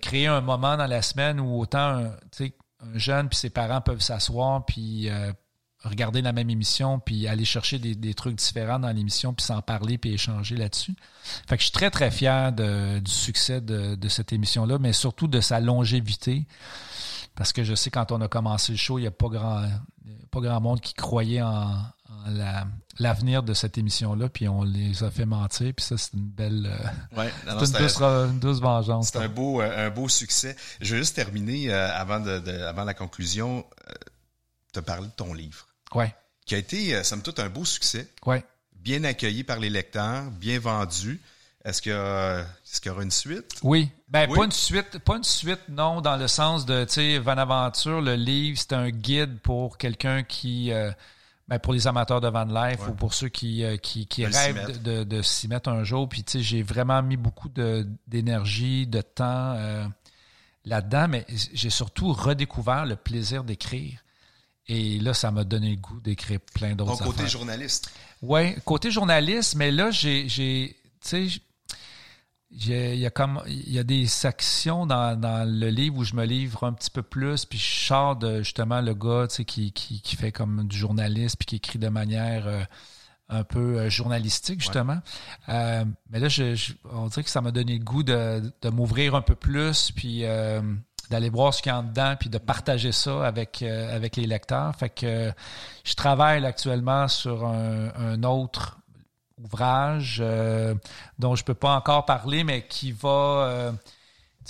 créer un moment dans la semaine où autant, un jeune puis ses parents peuvent s'asseoir, puis euh, regarder la même émission, puis aller chercher des, trucs différents dans l'émission, puis s'en parler, puis échanger là-dessus. Fait que je suis très, très fier du succès de, de cette émission-là, mais surtout de sa longévité. Parce que je sais quand on a commencé le show, il n'y a pas grand, pas grand monde qui croyait en, l'avenir de cette émission-là, puis on les a fait mentir, puis ça, c'est une belle. Euh, ouais, une, douce, vengeance. C'est un beau, euh, un beau succès. Je vais juste terminer euh, avant, de, avant la conclusion, te parler de ton livre. Ouais. Qui a été, somme toute, un beau succès. Ouais. Bien accueilli par les lecteurs, bien vendu. Est-ce qu'il y, est y, aura une suite? Oui. Ben, pas une suite, pas une suite, non, dans le sens de, tu sais, Van Aventure, le livre, c'est un guide pour quelqu'un qui, euh, ben, pour les amateurs de van life ou pour ceux qui, euh, qui, qui rêvent de, de, s'y mettre un jour. Puis, tu sais, j'ai vraiment mis beaucoup d'énergie, de, temps euh, là-dedans, mais j'ai surtout redécouvert le plaisir d'écrire. Et là, ça m'a donné le goût d'écrire plein d'autres Ton côté journaliste. Oui, côté journaliste, mais là, j'ai, tu sais, il y a comme il y a des sections dans, dans le livre où je me livre un petit peu plus puis je sors de justement le gars tu sais qui, qui, qui fait comme du journaliste puis qui écrit de manière euh, un peu journalistique, justement. mais là, je, on dirait que ça m'a donné le goût de, de m'ouvrir un peu plus, puis d'aller voir ce qu'il y a en dedans, puis de partager ça avec, avec les lecteurs. Fait que je travaille actuellement sur un, un autre ouvrage euh, dont je peux pas encore parler, mais qui va... Euh, tu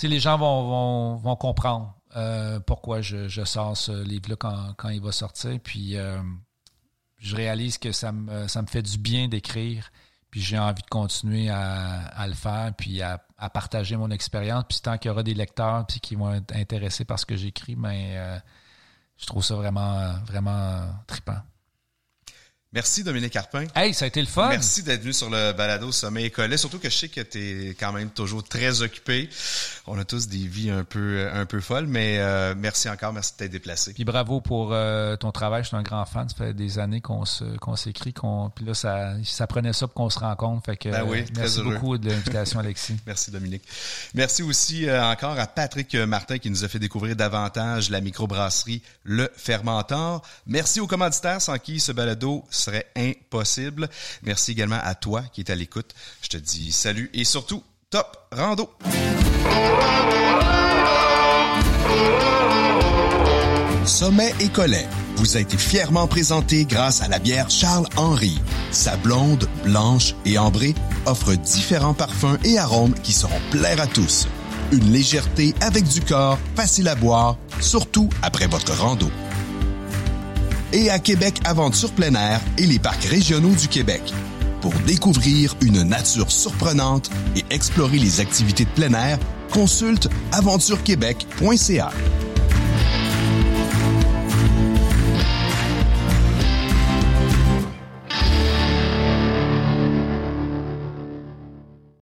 sais, les gens vont, vont, vont comprendre euh, pourquoi je, sors ce livre-là quand, quand, il va sortir. Puis je réalise que ça me, ça me fait du bien d'écrire. Puis j'ai envie de continuer à, à, le faire, puis à, à partager mon expérience. Puis tant qu'il y aura des lecteurs puis qui vont être intéressés par ce que j'écris, mais ben, je trouve ça vraiment, vraiment trippant. Merci Dominique Carpin. Hey, ça a été le fun. Merci d'être venu sur le balado Sommet Écolet. Surtout que je sais que tu es quand même toujours très occupé. On a tous des vies un peu un peu folles, mais euh, merci encore, merci de t'être déplacé. Puis bravo pour euh, ton travail. Je suis un grand fan. Ça fait des années qu'on se qu'on s'écrit, qu'on puis là ça ça prenait ça pour qu'on se rencontre. Fait que ben oui, merci beaucoup de l'invitation, Alexis. merci Dominique. Merci aussi euh, encore à Patrick Martin qui nous a fait découvrir davantage la microbrasserie Le Fermentor. Merci aux commanditaires sans qui ce balado serait impossible. Merci également à toi qui est à l'écoute. Je te dis salut et surtout, top rando! Sommet et Collet vous a été fièrement présenté grâce à la bière Charles Henry. Sa blonde, blanche et ambrée offre différents parfums et arômes qui seront plaire à tous. Une légèreté avec du corps, facile à boire, surtout après votre rando et à Québec Aventure plein air et les parcs régionaux du Québec. Pour découvrir une nature surprenante et explorer les activités de plein air, consulte aventurequebec.ca.